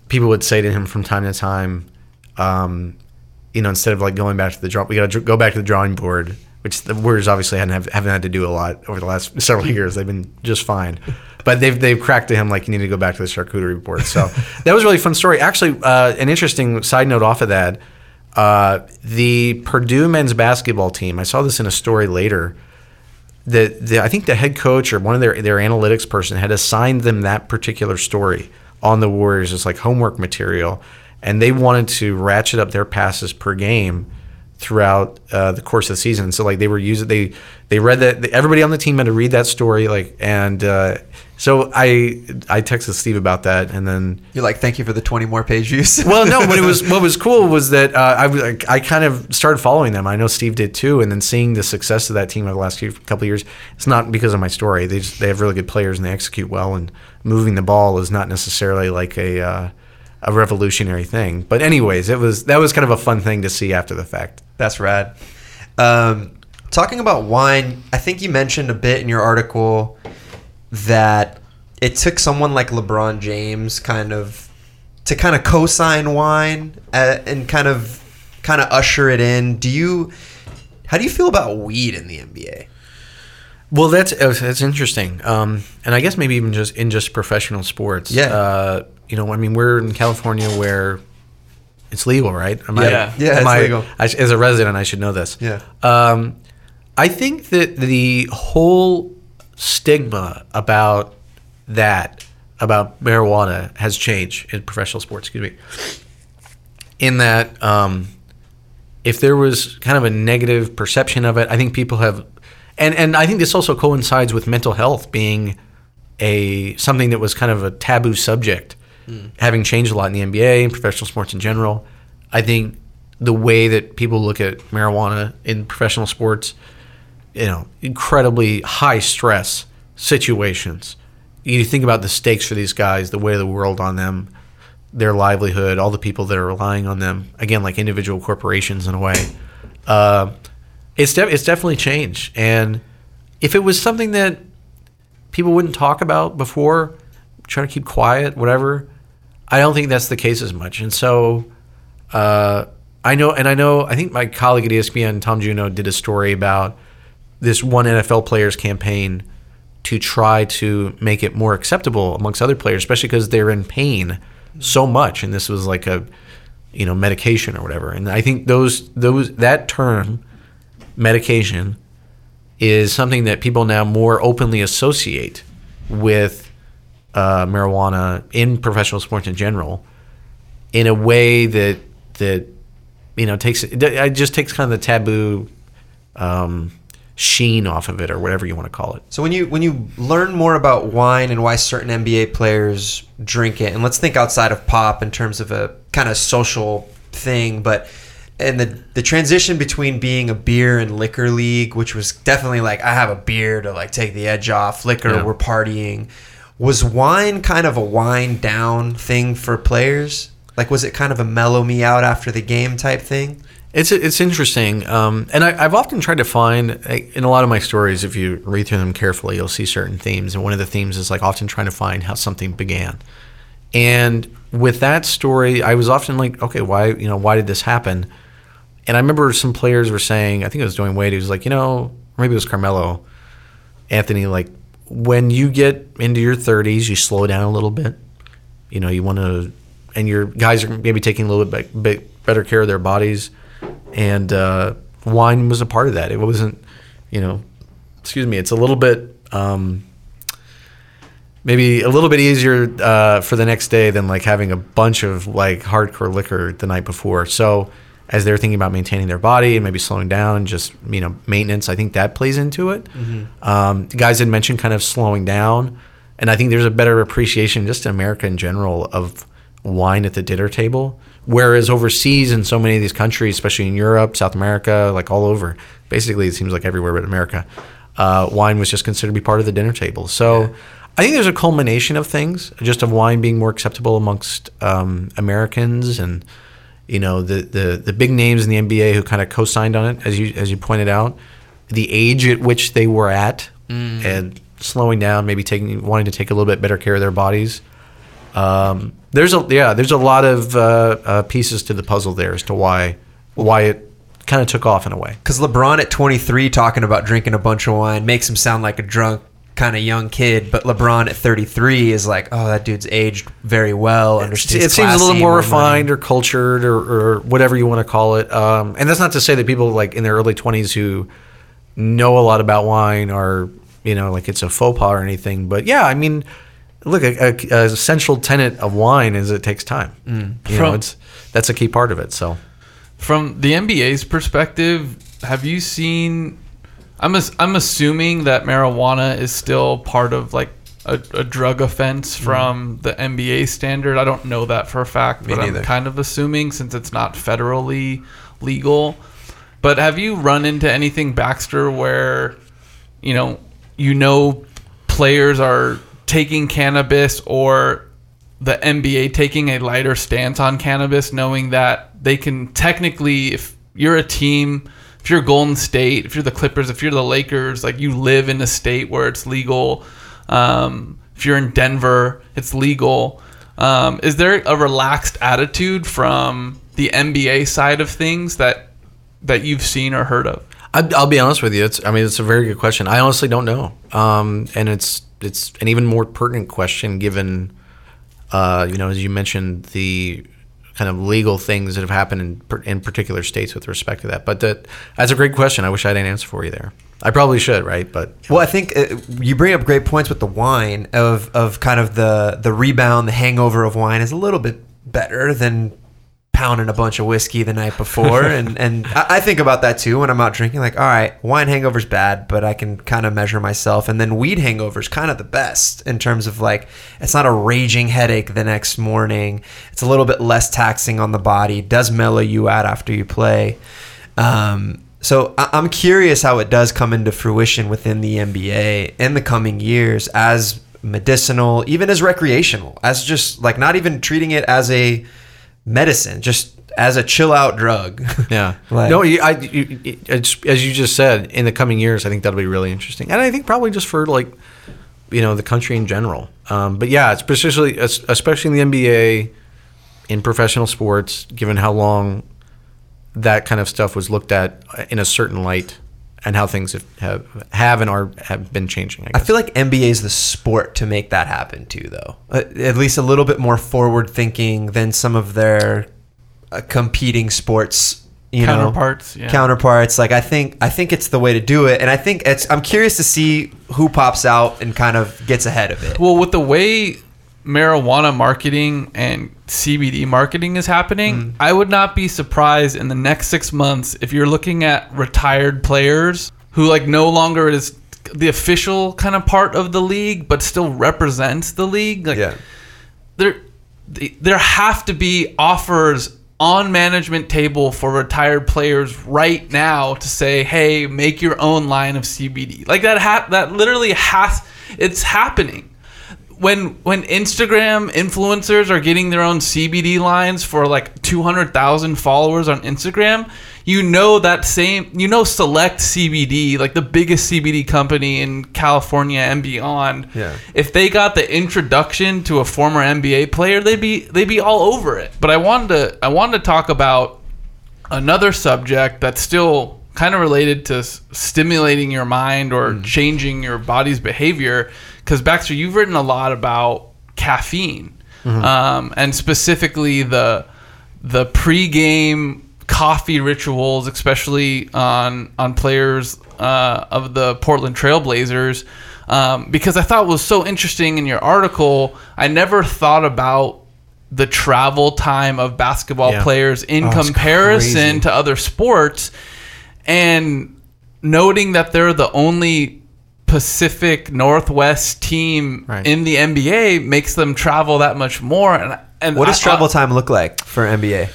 people would say to him from time to time, um, you know, instead of like going back to the draw, we got to go back to the drawing board, which the Warriors obviously hadn't have, haven't had to do a lot over the last several years. They've been just fine, but they've they've cracked to him like you need to go back to the charcuterie board. So that was a really fun story. Actually, uh, an interesting side note off of that. Uh, the Purdue men's basketball team. I saw this in a story later the, the I think the head coach or one of their their analytics person had assigned them that particular story on the Warriors as like homework material, and they wanted to ratchet up their passes per game throughout uh, the course of the season. So like they were using they they read that everybody on the team had to read that story like and uh, so I I texted Steve about that and then You're like, thank you for the 20 more page views. well, no. What it was, what was cool was that uh, I, was- like, I kind of started following them. I know Steve did too, and then seeing the success of that team over the last few, couple of years. It's not because of my story. They just, they have really good players and they execute well. And moving the ball is not necessarily like a uh, a revolutionary thing. But anyways, it was that was kind of a fun thing to see after the fact. That's rad. Um, talking about wine, I think you mentioned a bit in your article that it took someone like LeBron James kind of to kind of co-sign wine uh, and kind of kind of usher it in. Do you how do you feel about weed in the NBA? Well, that's that's interesting, um, and I guess maybe even just in just professional sports. Yeah. Uh, you know, I mean, we're in California where it's legal, right? Am Yeah. Yeah, am it's I- legal. I as a resident, I should know this. Yeah. Um, I think that the whole stigma about that, about marijuana, has changed in professional sports. Excuse me. In that, um, if there was kind of a negative perception of it, I think people have, and and I think this also coincides with mental health being a something that was kind of a taboo subject, having changed a lot in the NBA and professional sports in general. I think the way that people look at marijuana in professional sports, you know, incredibly high stress situations. You think about the stakes for these guys, the weight of the world on them, their livelihood, all the people that are relying on them. Again, like individual corporations in a way. Uh, it's de- it's definitely changed. And if it was something that people wouldn't talk about before, try to keep quiet, whatever, I don't think that's the case as much. And so uh, I know, and I know, I think my colleague at ESPN, Tom Junod, did a story about this one NFL player's campaign to try to make it more acceptable amongst other players, especially because they're in pain so much, and this was like a you know medication or whatever. And I think those those that term medication is something that people now more openly associate with uh, marijuana in professional sports in general, in a way that that you know takes it it just takes kind of the taboo um, sheen off of it or whatever you want to call it. So when you when you learn more about wine and why certain NBA players drink it, and let's think outside of pop in terms of a kind of social thing, but and the the transition between being a beer and liquor league, which was definitely like I have a beer to like take the edge off, liquor Yeah. we're partying. Was wine kind of a wind down thing for players? Like was it kind of a mellow me out after the game type thing? It's it's interesting, um, and I, I've often tried to find in a lot of my stories. If you read through them carefully, you'll see certain themes, and one of the themes is like often trying to find how something began. And with that story, I was often like, okay, why you know why did this happen? And I remember some players were saying, I think it was Dwyane Wade, he was like, you know, maybe it was Carmelo, Anthony, like when you get into your 30s, you slow down a little bit. You know, you want to, and your guys are maybe taking a little bit be- better care of their bodies. And uh, wine was a part of that. It wasn't, you know, excuse me, it's a little bit, um, maybe a little bit easier uh, for the next day than like having a bunch of like hardcore liquor the night before. So as they're thinking about maintaining their body and maybe slowing down, just you know maintenance, I think that plays into it. Um, guys had mentioned kind of slowing down, and I think there's a better appreciation just in America in general of wine at the dinner table. Whereas overseas in so many of these countries, especially in Europe, South America, like all over, basically it seems like everywhere but America, uh, wine was just considered to be part of the dinner table. So I think there's a culmination of things, just of wine being more acceptable amongst um, Americans and you know the, the the big names in the NBA who kind of co-signed on it, as you as you pointed out, the age at which they were at and slowing down, maybe taking wanting to take a little bit better care of their bodies. Um, there's a yeah, there's a lot of uh, uh, pieces to the puzzle there as to why why it kind of took off in a way. Because LeBron at 23 talking about drinking a bunch of wine makes him sound like a drunk kind of young kid, but LeBron at 33 is like, oh, that dude's aged very well. Understands. it seems a little classy, more money. refined or cultured or, or whatever you want to call it. Um, and that's not to say that people like in their early 20s who know a lot about wine are, you know, like it's a faux pas or anything. But yeah, I mean, look, a, a, a essential tenet of wine is it takes time. You know, it's that's a key part of it. So From the NBA's perspective, have you seen? I'm I'm assuming that marijuana is still part of like a, a drug offense mm-hmm. from the NBA standard. I don't know that for a fact, but I'm kind of assuming since it's not federally legal. But have you run into anything, Baxter, where you know you know players are taking cannabis or the NBA taking a lighter stance on cannabis, knowing that they can technically, if you're a team, if you're Golden State, if you're the Clippers, if you're the Lakers, like you live in a state where it's legal. Um, if you're in Denver, it's legal. Um, is there a relaxed attitude from the NBA side of things that that you've seen or heard of? I, I'll be honest with you. It's I mean it's a very good question. I honestly don't know, um, and it's it's an even more pertinent question given, uh, you know, as you mentioned the kind of legal things that have happened in in particular states with respect to that. But that that's a great question. I wish I had an answer for you there. I probably should, right? But Well, I think uh, you bring up great points with the wine of of kind of the the rebound, the hangover of wine is a little bit better than pounding a bunch of whiskey the night before, and and I, I think about that too when I'm out drinking. Like, all right, wine hangover's bad, but I can kind of measure myself, and then weed hangover's kind of the best in terms of like it's not a raging headache the next morning. It's a little bit less taxing on the body, does mellow you out after you play. Um, so I- I'm curious how it does come into fruition within the NBA in the coming years as medicinal, even as recreational, as just like not even treating it as a medicine, just as a chill out drug. Yeah. Like- no, you, I, you, as you just said, in the coming years, I think that'll be really interesting, and I think probably just for like, you know, the country in general. Um, but yeah, especially especially in the NBA, in professional sports, given how long that kind of stuff was looked at in a certain light and how things have have, have and are have been changing. I I feel like NBA is the sport to make that happen too, though. Uh, at least a little bit more forward thinking than some of their uh, competing sports. You Counterparts, know, yeah. counterparts. Like I think, I think it's the way to do it, and I think it's. I'm curious to see who pops out and kind of gets ahead of it. Well, with the way marijuana marketing and CBD marketing is happening, mm. I would not be surprised in the next six months if you're looking at retired players who like no longer is the official kind of part of the league, but still represents the league. Like yeah, there, there have to be offers on management table for retired players right now to say, "Hey, make your own line of CBD." Like that. Ha- that literally has. It's happening. When when Instagram influencers are getting their own CBD lines for like two hundred thousand followers on Instagram, you know that same you know Select CBD, like the biggest CBD company in California and beyond. Yeah. If they got the introduction to a former NBA player, they'd be they'd be all over it. But I wanted to I wanted to talk about another subject that's still kind of related to s- stimulating your mind or changing your body's behavior. Because Baxter, you've written a lot about caffeine, um, and specifically the the pregame coffee rituals, especially on on players uh, of the Portland Trailblazers. Um, because I thought was so interesting in your article, I never thought about the travel time of basketball Yeah. players in Oh, comparison to other sports and noting that they're the only Pacific Northwest team Right. in the NBA makes them travel that much more and and what does I- travel I- time look like for NBA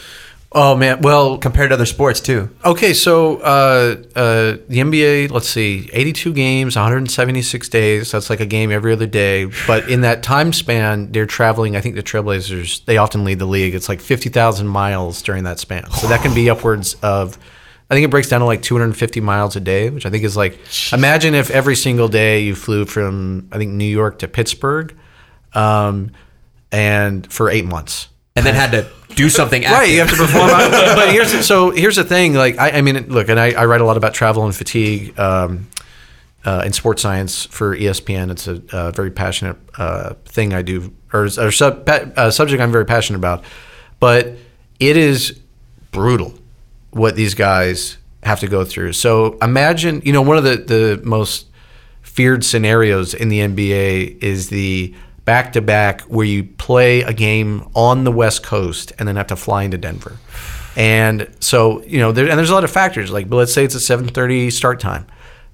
oh man, well, compared to other sports too? Okay, so uh, uh, the NBA, let's see, 82 games, 176 days. That's like a game every other day. But in that time span, they're traveling. I think the Trailblazers, they often lead the league. It's like 50,000 miles during that span. So that can be upwards of, I think it breaks down to like 250 miles a day, which I think is like, imagine if every single day you flew from, I think, New York to Pittsburgh um, and for eight months. And then had to do something. Right, you have to perform. but here's so here's the thing. Like I, I mean, look, and I, I write a lot about travel and fatigue um, uh, in sports science for ESPN. It's a, uh very passionate uh, thing I do, or, or sub, uh, subject I'm very passionate about. But it is brutal what these guys have to go through. So imagine, you know, one of the the most feared scenarios in the NBA is the back to back where you play a game on the West Coast and then have to fly into Denver. And so, you know, there, and there's a lot of factors. Like, but let's say it's a 7:30 start time,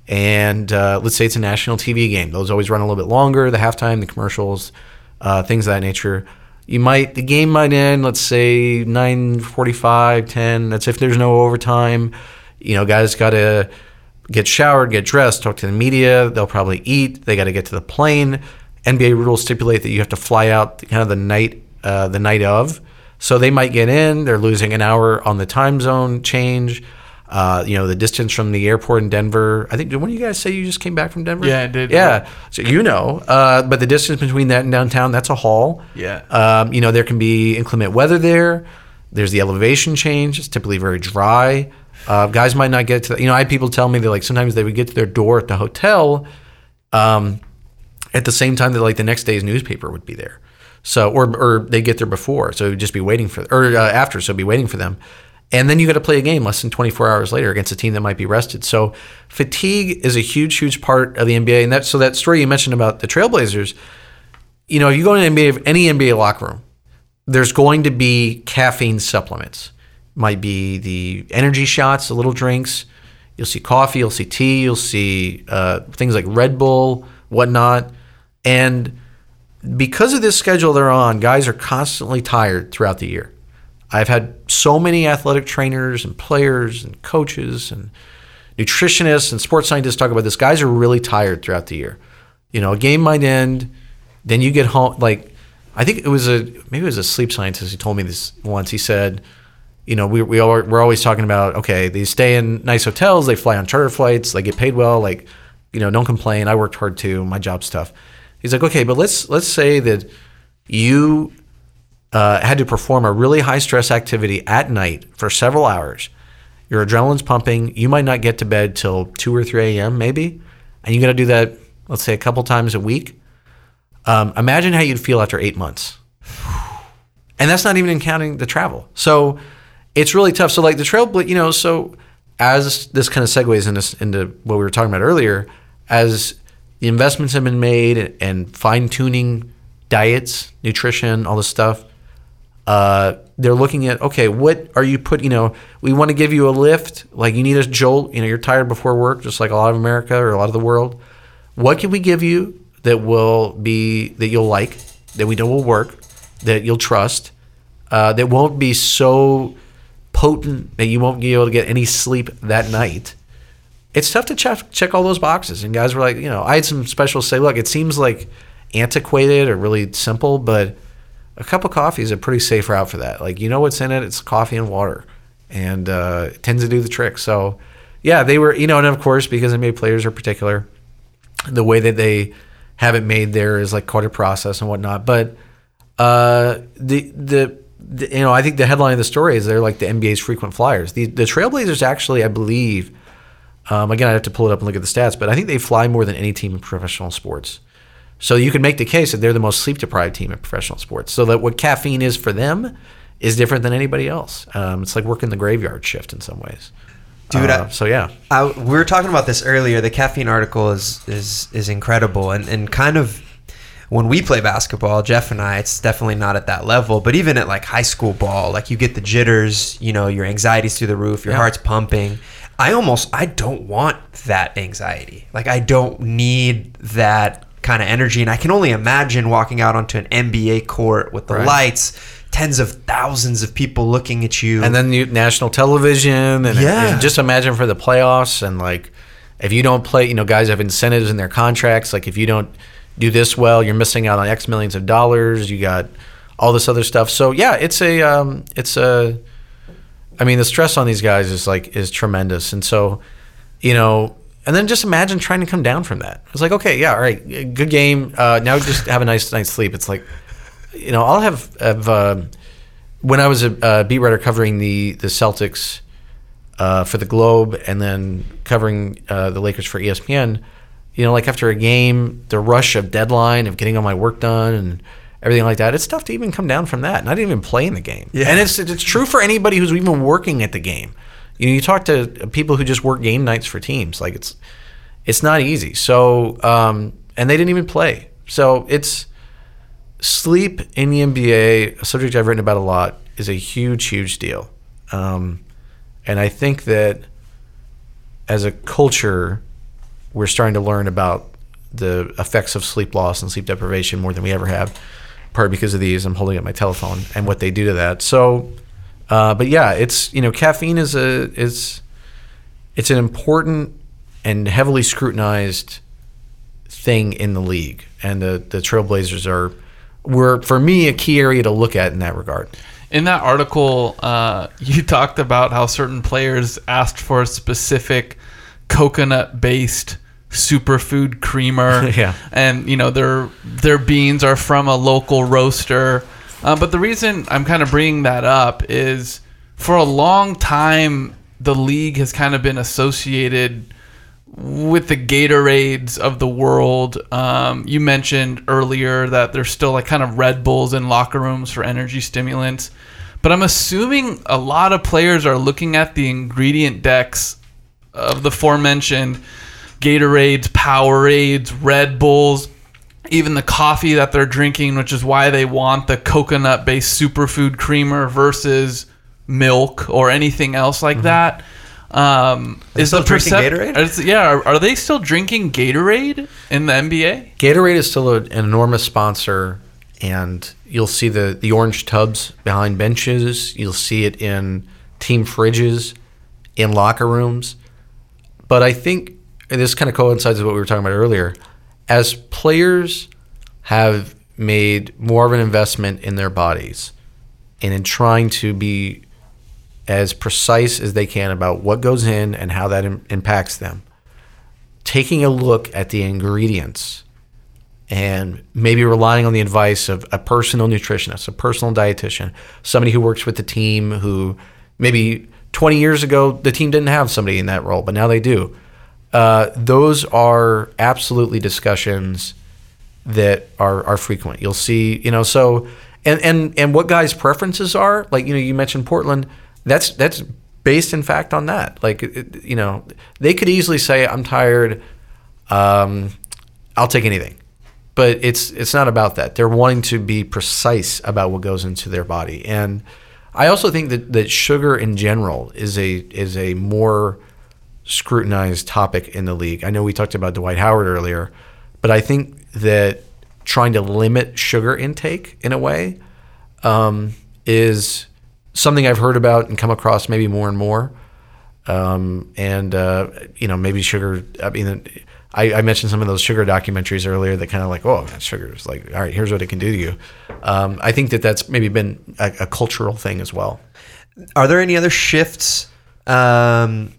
and uh, let's say it's a national TV game. Those always run a little bit longer. The halftime, the commercials, uh, things of that nature. You might the game might end. Let's say 9:45, 10. That's if there's no overtime. You know, guys got to get showered, get dressed, talk to the media. They'll probably eat. They got to get to the plane. NBA rules stipulate that you have to fly out kind of the night, uh, the night of. So they might get in. They're losing an hour on the time zone change. Uh, you know, the distance from the airport in Denver. I think. Did one of you guys say you just came back from Denver? Yeah, I did. Yeah, so you know. Uh, but the distance between that and downtown, that's a haul. Yeah. Um, you know, there can be inclement weather there. There's the elevation change. It's typically very dry. Uh, guys might not get to. The, you know, I had people tell me that like sometimes they would get to their door at the hotel, um, at the same time that like the next day's newspaper would be there. So or or they get there before, so it'd just be waiting for or uh, after, so be waiting for them. And then you got to play a game less than 24 hours later against a team that might be rested. So fatigue is a huge, huge part of the NBA. And that so that story you mentioned about the Trailblazers, you know, if you go to an NBA, any NBA locker room, there's going to be caffeine supplements. Might be the energy shots, the little drinks. You'll see coffee, you'll see tea, you'll see uh, things like Red Bull, whatnot. And because of this schedule they're on, guys are constantly tired throughout the year. I've had so many athletic trainers and players and coaches and nutritionists and sports scientists talk about this. Guys are really tired throughout the year. You know, a game might end, then you get home. Like, I think it was a maybe it was a sleep scientist who told me this once. He said, you know, we we are, we're always talking about okay, they stay in nice hotels, they fly on charter flights, they get paid well. Like, you know, don't complain. I worked hard too. My job's tough. He's like, okay, but let's let's say that you uh, had to perform a really high stress activity at night for several hours, Your adrenaline's pumping. You might not get to bed till 2 or 3 a.m., maybe. And you got to do that, let's say, a couple times a week. Um, imagine how you'd feel after eight months. And that's not even counting the travel. So it's really tough. So, like the trail, you know, so as this kind of segues into, into what we were talking about earlier, as the investments have been made and fine tuning diets, nutrition, all this stuff, uh, they're looking at okay, what are you put? You know, we want to give you a lift, like you need a jolt. You know, you're tired before work, just like a lot of America or a lot of the world. What can we give you that will be that you'll like, that we know will work, that you'll trust, uh, that won't be so potent that you won't be able to get any sleep that night. It's tough to check check all those boxes. And guys were like, you know, I had some specials say, look, it seems like antiquated or really simple, but a cup of coffee is a pretty safe route for that. Like you know what's in it? It's coffee and water, and uh, tends to do the trick. So yeah, they were you know, and of course because NBA players are particular, the way that they have it made there is like quite a process and whatnot. But uh, the, the the you know I think the headline of the story is they're like the NBA's frequent flyers. The the Trailblazers actually I believe. Um, again, I have to pull it up and look at the stats, but I think they fly more than any team in professional sports. So you can make the case that they're the most sleep deprived team in professional sports. So that what caffeine is for them is different than anybody else. Um, it's like working the graveyard shift in some ways. Dude, Uh, I- so yeah, I, we were talking about this earlier. The caffeine article is is is incredible, and and kind of when we play basketball, Jeff and I, it's definitely not at that level. But even at like high school ball, like you get the jitters, you know, your anxiety's through the roof, your Yeah. heart's pumping. I almost I don't want that anxiety. Like I don't need that kind of energy, and I can only imagine walking out onto an NBA court with the Right. lights. Tens of thousands of people looking at you, and then the national television, and, Yeah. and just imagine for the playoffs and like if you don't play, you know, guys have incentives in their contracts. Like if you don't do this well, you're missing out on X millions of dollars. You got all this other stuff. So yeah, it's a um, it's a I mean, the stress on these guys is like is tremendous, and so, you know, and then just imagine trying to come down from that. It's like, okay, yeah, all right, good game. Uh, now just have a nice night's sleep. It's like, you know, I'll have have uh, when I was a uh, beat writer covering the the Celtics uh, for the Globe, and then covering uh, the Lakers for ESPN. You know, like after a game, the rush of deadline of getting all my work done and everything like that. It's tough to even come down from that. And I didn't even play in the game. Yeah. And it's it's true for anybody who's even working at the game. You know, you talk to people who just work game nights for teams. Like it's it's not easy. So um, and they didn't even play. So it's sleep in the NBA, a subject I've written about a lot, is a huge, huge deal. Um, and I think that as a culture, we're starting to learn about the effects of sleep loss and sleep deprivation more than we ever have. Part because of these, I'm holding up my telephone and what they do to that. So, uh, but yeah, it's you know, caffeine is a is it's an important and heavily scrutinized thing in the league, and the the Trailblazers are were for me a key area to look at in that regard. In that article, uh, you talked about how certain players asked for a specific coconut-based superfood creamer. Yeah. and you know their their beans are from a local roaster. Uh, but the reason I'm kind of bringing that up is for a long time the league has kind of been associated with the Gatorades of the world. Um, you mentioned earlier that there's still like kind of Red Bulls in locker rooms for energy stimulants. But I'm assuming a lot of players are looking at the ingredient decks of the aforementioned Gatorades, Powerades, Red Bulls, even the coffee that they're drinking, which is why they want the coconut based superfood creamer versus milk or anything else like that. Um, is still the drinking percep- Gatorade? is- yeah, are, are they still drinking Gatorade in the NBA? Gatorade is still a, an enormous sponsor, and you'll see the, the orange tubs behind benches. You'll see it in team fridges, in locker rooms. But I think this kind of coincides with what we were talking about earlier. As players have made more of an investment in their bodies and in trying to be as precise as they can about what goes in and how that im- impacts them, taking a look at the ingredients and maybe relying on the advice of a personal nutritionist, a personal dietitian, somebody who works with the team who maybe 20 years ago, the team didn't have somebody in that role, but now they do. Uh, those are absolutely discussions that are, are frequent. You'll see, you know, so and, and and what guys' preferences are, like you know, you mentioned Portland. That's that's based in fact on that. Like you know, they could easily say, "I'm tired. Um, I'll take anything." But it's it's not about that. They're wanting to be precise about what goes into their body, and I also think that, that sugar in general is a is a more scrutinized topic in the league. I know we talked about Dwight Howard earlier, but I think that trying to limit sugar intake in a way um, is something I've heard about and come across maybe more and more. Um, and uh, you know, maybe sugar. I mean, I, I mentioned some of those sugar documentaries earlier that kind of like, oh, man, sugar is like, all right, here's what it can do to you. Um, I think that that's maybe been a, a cultural thing as well. Are there any other shifts um,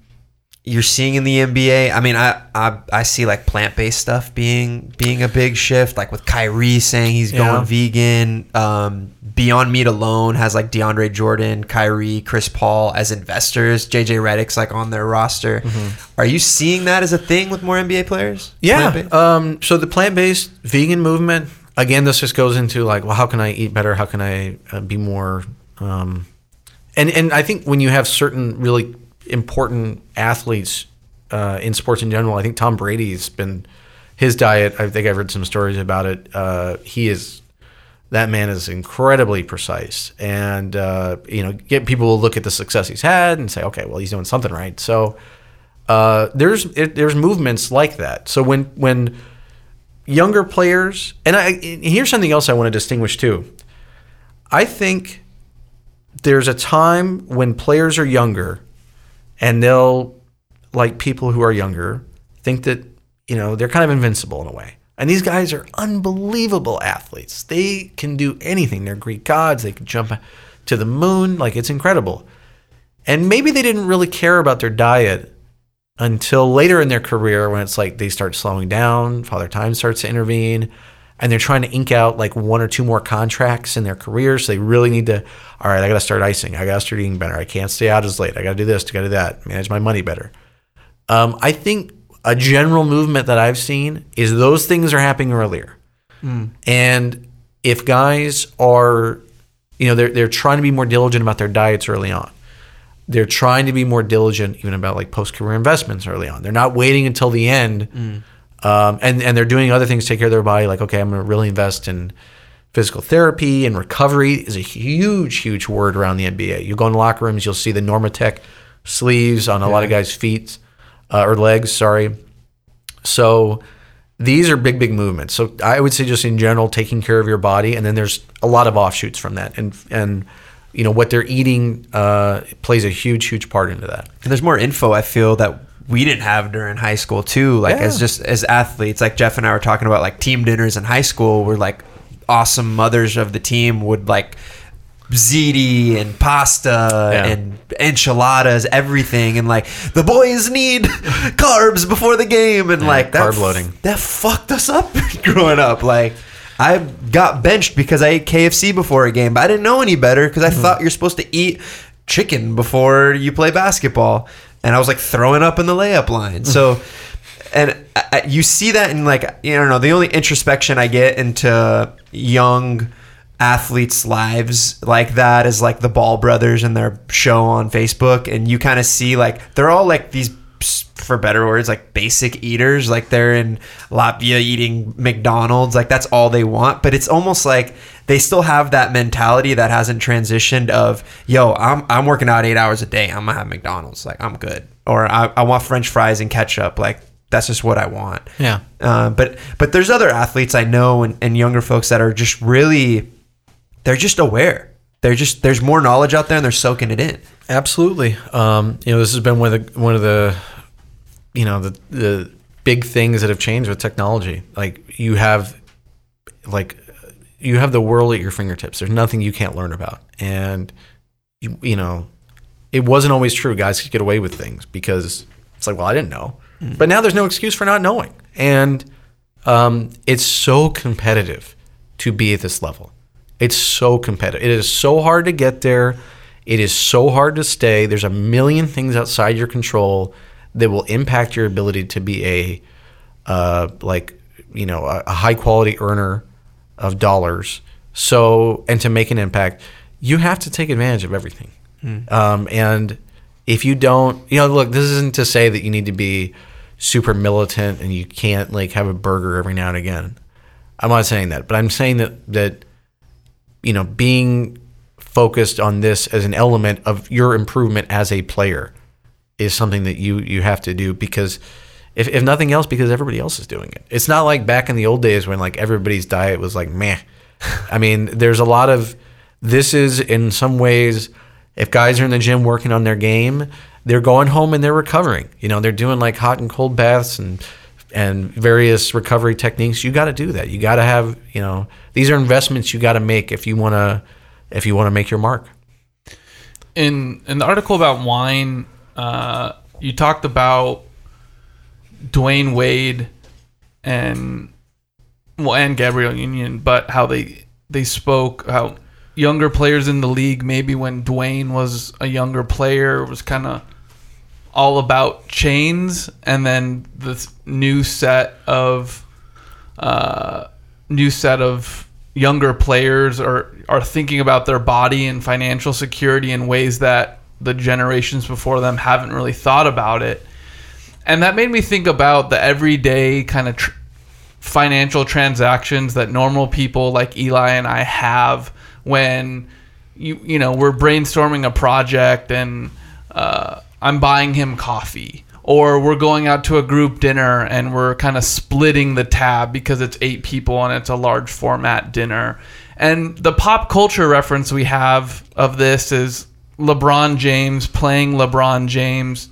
you're seeing in the NBA? I mean, I I, I see like plant based stuff being being a big shift, like with Kyrie saying he's Yeah. going vegan. Um, Beyond Meat alone has like DeAndre Jordan, Kyrie, Chris Paul as investors. JJ Redick's like on their roster. Are you seeing that as a thing with more NBA players? Yeah. Um, so the plant-based vegan movement, again, this just goes into like, well, how can I eat better? How can I uh, be more? Um, and and I think when you have certain really important athletes uh, in sports in general, I think Tom Brady's been his diet. I think I've read some stories about it. Uh, he is that man is incredibly precise, and uh, you know, get people will look at the success he's had and say, okay, well, he's doing something right. So uh, there's it, there's movements like that. So when when younger players, and I and here's something else I want to distinguish too. I think there's a time when players are younger, and they'll like people who are younger think that you know they're kind of invincible in a way. And these guys are unbelievable athletes. They can do anything. They're Greek gods. They can jump to the moon. Like it's incredible. And maybe they didn't really care about their diet until later in their career when it's like they start slowing down, Father Time starts to intervene, and they're trying to ink out like one or two more contracts in their career. So they really need to, all right, I got to start icing. I got to start eating better. I can't stay out as late. I got to do this, I got to do that, manage my money better. Um, I think a general movement that I've seen is those things are happening earlier. And if guys are, you know, they're, they're trying to be more diligent about their diets early on they're trying to be more diligent even about like post career investments early on. They're not waiting until the end, um, and and they're doing other things to take care of their body. Like okay, I'm going to really invest in physical therapy and recovery is a huge huge word around the NBA. You go in locker rooms, you'll see the Normatec sleeves on a lot of guys' feet uh, or legs. Sorry, so these are big, big movements. So I would say just in general, taking care of your body, and then there's a lot of offshoots from that, and and you know what they're eating uh, plays a huge, huge part into that. And there's more info I feel that we didn't have during high school too. Like Yeah. as just as athletes, like Jeff and I were talking about like team dinners in high school where like awesome mothers of the team would like ziti and pasta Yeah. and enchiladas, everything, and like the boys need carbs before the game, and like that carb loading. That fucked us up growing up. Like I got benched because I ate KFC before a game, but I didn't know any better because I mm-hmm. thought you're supposed to eat chicken before you play basketball, and I was like throwing up in the layup line. So. And I, I- you see that in like you know the only introspection I get into young athletes' lives like that is like the Ball brothers and their show on Facebook, and you kind of see like they're all like these, for better words, like basic eaters. Like they're in Latvia eating McDonald's, like that's all they want. But it's almost like they still have that mentality that hasn't transitioned of yo, I'm I'm working out eight hours a day. I'm gonna have McDonald's, like I'm good, or I, I want French fries and ketchup, like. That's just what I want. Yeah. Uh, but but there's other athletes I know and, and younger folks that are just really they're just aware. They're just there's more knowledge out there and they're soaking it in. Absolutely. Um, you know, this has been one of the one of the you know the the big things that have changed with technology. Like you have like you have the world at your fingertips. There's nothing you can't learn about. And you, you know, it wasn't always true. Guys could get away with things because it's like, well, I didn't know. But now there's no excuse for not knowing. And um, it's so competitive to be at this level. It's so competitive. It is so hard to get there. It is so hard to stay. There's a million things outside your control that will impact your ability to be a uh, like you know a, a high quality earner of dollars. So and to make an impact, you have to take advantage of everything. Um, and if you don't, you know, look, this isn't to say that you need to be super militant and you can't like have a burger every now and again. I'm not saying that, but I'm saying that that you know being focused on this as an element of your improvement as a player is something that you you have to do because if, if nothing else because everybody else is doing it. It's not like back in the old days when like everybody's diet was like meh. I mean there's a lot of this is in some ways if guys are in the gym working on their game they're going home and they're recovering. You know they're doing like hot and cold baths and and various recovery techniques. You got to do that. You got to have you know these are investments you got to make if you want to if you want to make your mark. In in the article about wine, uh, you talked about Dwyane Wade and well, and Gabrielle Union, but how they they spoke how younger players in the league maybe when Dwyane was a younger player was kind of all about chains, and then this new set of uh, new set of younger players are are thinking about their body and financial security in ways that the generations before them haven't really thought about it. And that made me think about the everyday kind of tr- financial transactions that normal people like Elie and I have when you you know we're brainstorming a project and uh, I'm buying him coffee or we're going out to a group dinner and we're kind of splitting the tab because it's eight people and it's a large format dinner. And the pop culture reference we have of this is LeBron James playing LeBron James.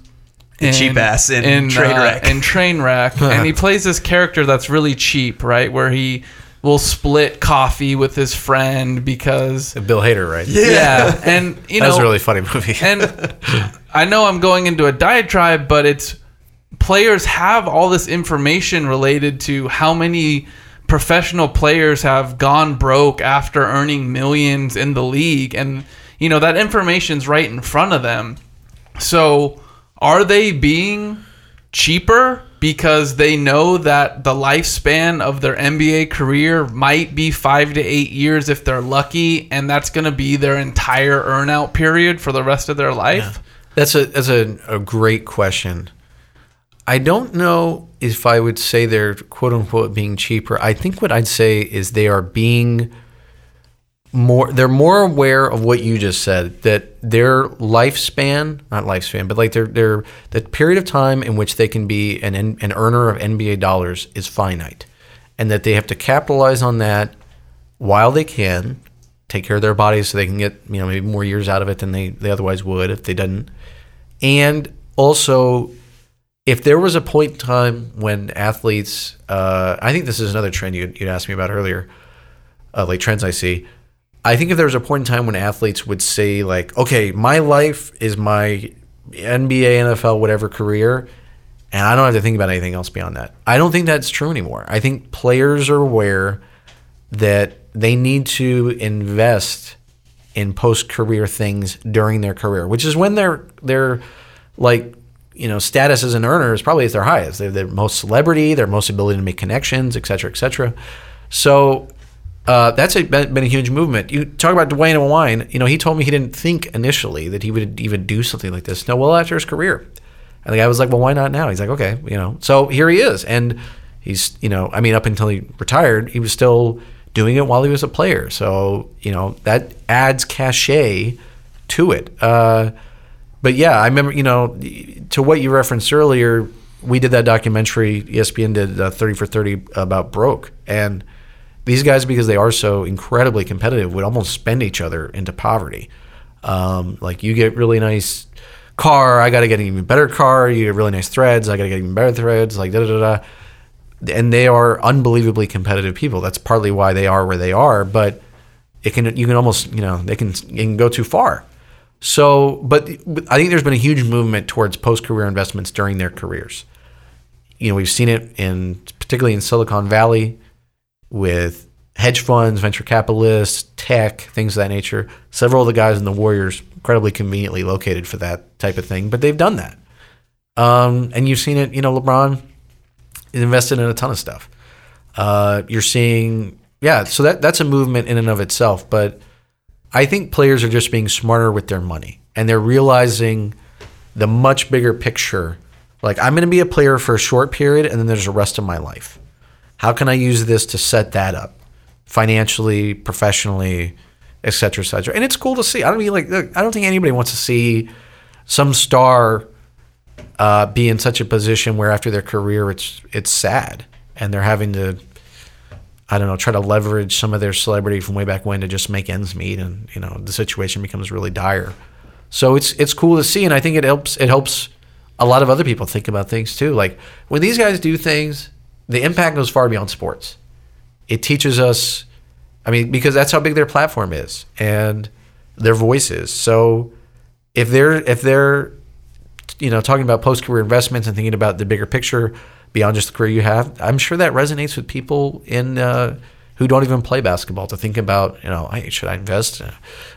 The cheap ass in Trainwreck. Uh, in Trainwreck, and he plays this character that's really cheap, right? Where he will split coffee with his friend because bill hader right yeah, and you know that was a really funny movie and I know I'm going into a diatribe, but it's players have all this information related to how many professional players have gone broke after earning millions in the league and you know that information's right in front of them. So are they being cheaper because they know that the lifespan of their NBA career might be 5 to 8 years if they're lucky and that's going to be their entire earnout period for the rest of their life? That's a that's a, a great question. I don't know if I would say they're quote unquote being cheaper. I think what I'd say is they are being more they're more aware of what you just said that their lifespan not lifespan but like their their the period of time in which they can be an an earner of NBA dollars is finite. And that they have to capitalize on that while they can take care of their bodies so they can get you know maybe more years out of it than they, they otherwise would if they didn't. And also if there was a point in time when athletes uh, i think this is another trend you'd, you'd asked me about earlier uh, like trends i see i think if there was a point in time when athletes would say like okay my life is my nba nfl whatever career and i don't have to think about anything else beyond that i don't think that's true anymore i think players are aware that they need to invest in post career things during their career, which is when their their like you know status as an earner is probably at their highest. They're their most celebrity, their most ability to make connections, et cetera, et cetera. So uh, that's a, been a huge movement. You talk about Dwyane Wine. You know, he told me he didn't think initially that he would even do something like this. No, well after his career, and the guy was like, "Well, why not now?" He's like, "Okay, you know." So here he is, and he's you know, I mean, up until he retired, he was still doing it while he was a player. So you know that adds cachet to it. Uh, but yeah, I remember you know to what you referenced earlier. We did that documentary. ESPN did uh, Thirty for Thirty about broke, and these guys because they are so incredibly competitive would almost spend each other into poverty. Um, like you get really nice car, I got to get an even better car. You get really nice threads, I got to get even better threads. Like da da da. and they are unbelievably competitive people. That's partly why they are where they are. But it can you can almost you know they can can go too far. So, but I think there's been a huge movement towards post career investments during their careers. You know, we've seen it in particularly in Silicon Valley with hedge funds, venture capitalists, tech, things of that nature. Several of the guys in the Warriors incredibly conveniently located for that type of thing, but they've done that. Um, and you've seen it. You know, LeBron invested in a ton of stuff. Uh, you're seeing, yeah. So that that's a movement in and of itself. But I think players are just being smarter with their money, and they're realizing the much bigger picture. Like I'm going to be a player for a short period, and then there's the rest of my life. How can I use this to set that up financially, professionally, et cetera, et cetera? And it's cool to see. I don't mean like I don't think anybody wants to see some star uh, be in such a position where after their career it's it's sad and they're having to I don't know try to leverage some of their celebrity from way back when to just make ends meet and you know the situation becomes really dire. So it's it's cool to see and I think it helps it helps a lot of other people think about things too. Like when these guys do things, the impact goes far beyond sports. It teaches us I mean because that's how big their platform is and their voice is. So if they're if they're you know, talking about post career investments and thinking about the bigger picture beyond just the career you have, I'm sure that resonates with people in uh, who don't even play basketball to think about, you know, hey, should I invest?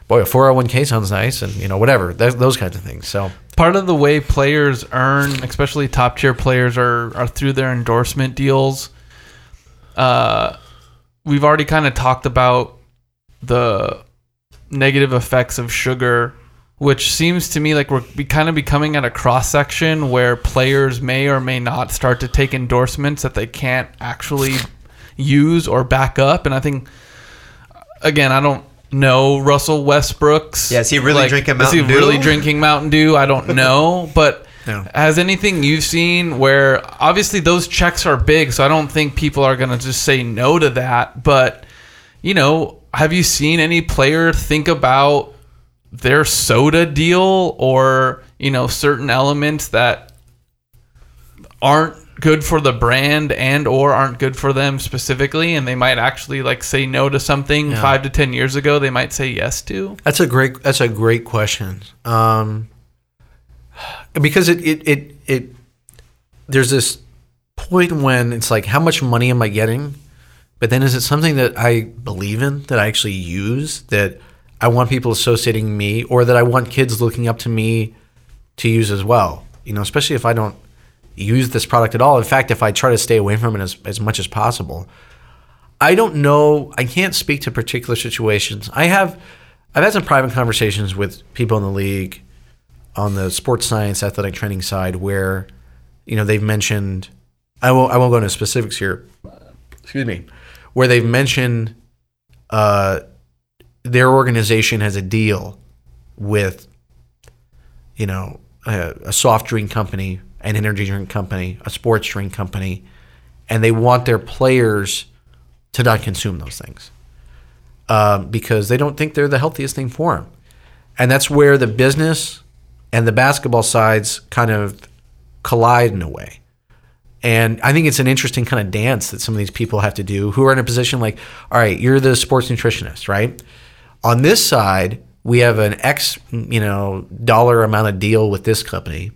Boy, a 401k sounds nice, and you know, whatever Th- those kinds of things. So part of the way players earn, especially top tier players, are are through their endorsement deals. Uh, we've already kind of talked about the negative effects of sugar, which seems to me like we're kind of becoming at a cross section where players may or may not start to take endorsements that they can't actually use or back up. And I think, again, I don't know Russell Westbrook's. Yeah, is he really drinking Is Mountain he really Dew? drinking Mountain Dew? I don't know, but. No. Has anything you've seen where obviously those checks are big, so I don't think people are going to just say no to that. But, you know, have you seen any player think about their soda deal or, you know, certain elements that aren't good for the brand and or aren't good for them specifically and they might actually like say no to something 5 to 10 years ago they might say yes to? That's a great. That's a great question. Um, because it, it it it there's this point when it's like, how much money am I getting? But then is it something that I believe in that I actually use that I want people associating me or that I want kids looking up to me to use as well? You know, especially if I don't use this product at all. In fact, if I try to stay away from it as, as much as possible. I don't know. I can't speak to particular situations. I have, I've had some private conversations with people in the league on the sports science athletic training side where, you know, they've mentioned. I won't. I won't go into specifics here. Excuse me. Where they've mentioned, uh, their organization has a deal with, you know, a, a soft drink company, an energy drink company, a sports drink company, and they want their players to not consume those things um, because they don't think they're the healthiest thing for them. And that's where the business and the basketball sides kind of collide in a way. And I think it's an interesting kind of dance that some of these people have to do who are in a position like, all right, you're the sports nutritionist, right? On this side, we have an X, you know, dollar amount of deal with this company.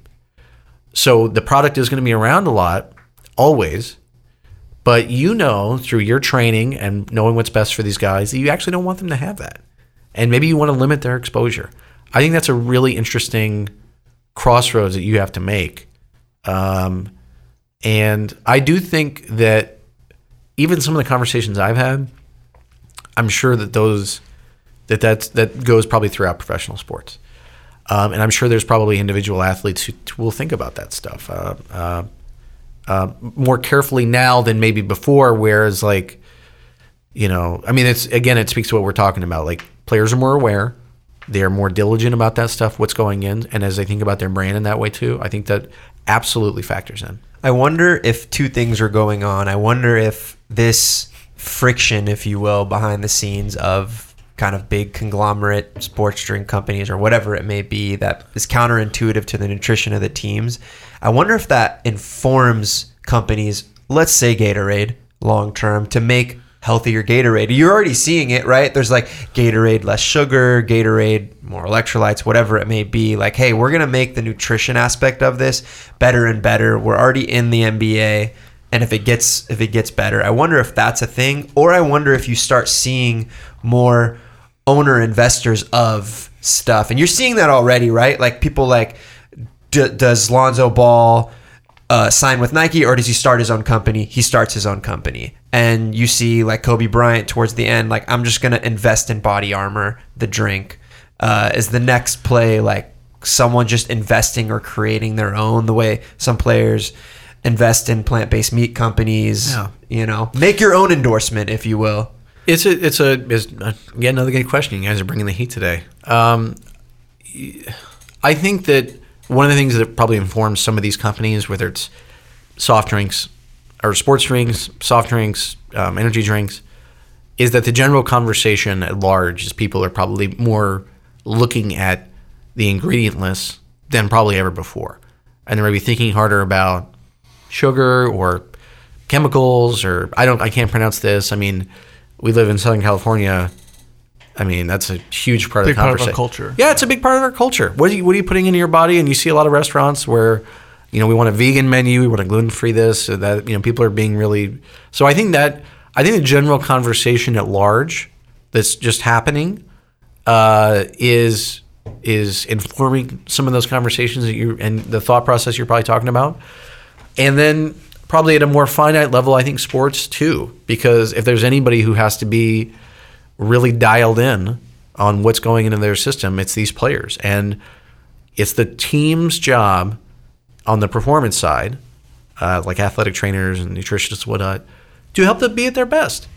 So the product is going to be around a lot, always. But you know through your training and knowing what's best for these guys that you actually don't want them to have that. And maybe you want to limit their exposure. I think that's a really interesting crossroads that you have to make. Um, and I do think that even some of the conversations I've had, I'm sure that those that that's, that goes probably throughout professional sports. Um, and I'm sure there's probably individual athletes who will think about that stuff uh, uh, uh, more carefully now than maybe before. Whereas, like, you know, I mean, it's again, it speaks to what we're talking about. Like, players are more aware, they are more diligent about that stuff, what's going in, and as they think about their brand in that way too, I think that absolutely factors in. I wonder if two things are going on. I wonder if this friction, if you will, behind the scenes of kind of big conglomerate sports drink companies or whatever it may be that is counterintuitive to the nutrition of the teams. I wonder if that informs companies, let's say Gatorade, long term, to make healthier Gatorade. You're already seeing it, right? There's like Gatorade less sugar, Gatorade more electrolytes, whatever it may be. Like, hey, we're gonna make the nutrition aspect of this better and better. We're already in the NBA, and if it gets if it gets better, I wonder if that's a thing, or I wonder if you start seeing more owner investors of stuff, and you're seeing that already, right? Like people like, d- does Lonzo Ball uh, sign with Nike or does he start his own company? He starts his own company, and you see like Kobe Bryant towards the end, like I'm just gonna invest in body armor, the drink. Uh, is the next play like someone just investing or creating their own? The way some players invest in plant-based meat companies. Yeah. You know, make your own endorsement, if you will. It's a it's a it's, uh, again another good question. You guys are bringing the heat today. Um, I think that one of the things that probably informs some of these companies, whether it's soft drinks or sports drinks, soft drinks, um, energy drinks, is that the general conversation at large is people are probably more looking at the ingredient list than probably ever before, and they're maybe thinking harder about sugar or chemicals or I don't I can't pronounce this. I mean, we live in Southern California. I mean, that's a huge part Big of the part of our culture. Yeah, it's a big part of our culture. What are you what are you putting into your body? And you see a lot of restaurants where, you know, we want a vegan menu, we want a gluten free this, or that. You know, people are being really. So I think that I think the general conversation at large that's just happening uh, is is informing some of those conversations that you and the thought process you're probably talking about. And then probably at a more finite level, I think sports too, because if there's anybody who has to be really dialed in on what's going into their system, it's these players. And it's the team's job on the performance side, uh, like athletic trainers and nutritionists and whatnot, to help them be at their best.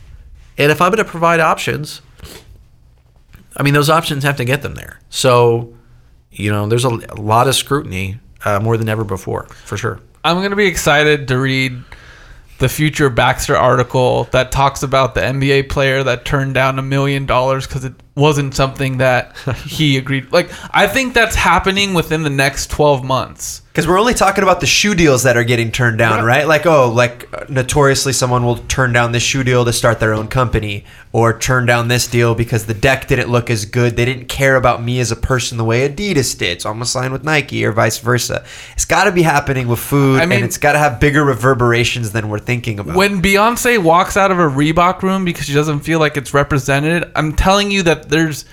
And if I'm going to provide options, I mean, those options have to get them there. So, you know, there's a, a lot of scrutiny uh, more than ever before, for sure. I'm gonna be excited to read the future Baxter article that talks about the NBA player that turned down a million dollars because it wasn't something that he agreed. Like I think that's happening within the next 12 months. Because we're only talking about the shoe deals that are getting turned down, right? Like, oh, like notoriously, someone will turn down this shoe deal to start their own company, or turn down this deal because the deck didn't look as good. They didn't care about me as a person the way Adidas did, so I'm gonna sign with Nike, or vice versa. It's got to be happening with food, I mean- and it's got to have bigger reverberations than we're thinking about. When Beyonce walks out of a Reebok room because she doesn't feel like it's represented, I'm telling you that there's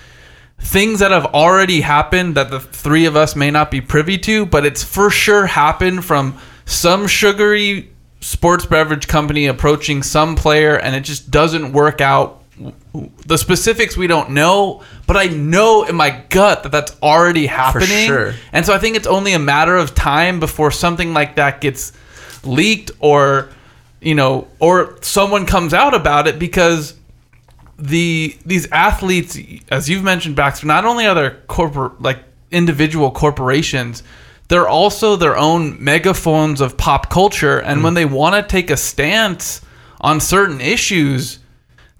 things that have already happened that the three of us may not be privy to, but it's for sure happened from some sugary sports beverage company approaching some player and it just doesn't work out. The specifics we don't know, but I know in my gut that that's already happening. sure. And so I think it's only a matter of time before something like that gets leaked or you know or someone comes out about it because the these athletes as you've mentioned Baxter not only are they corporate like individual corporations they're also their own megaphones of pop culture and when mm. they want to take a stance on certain issues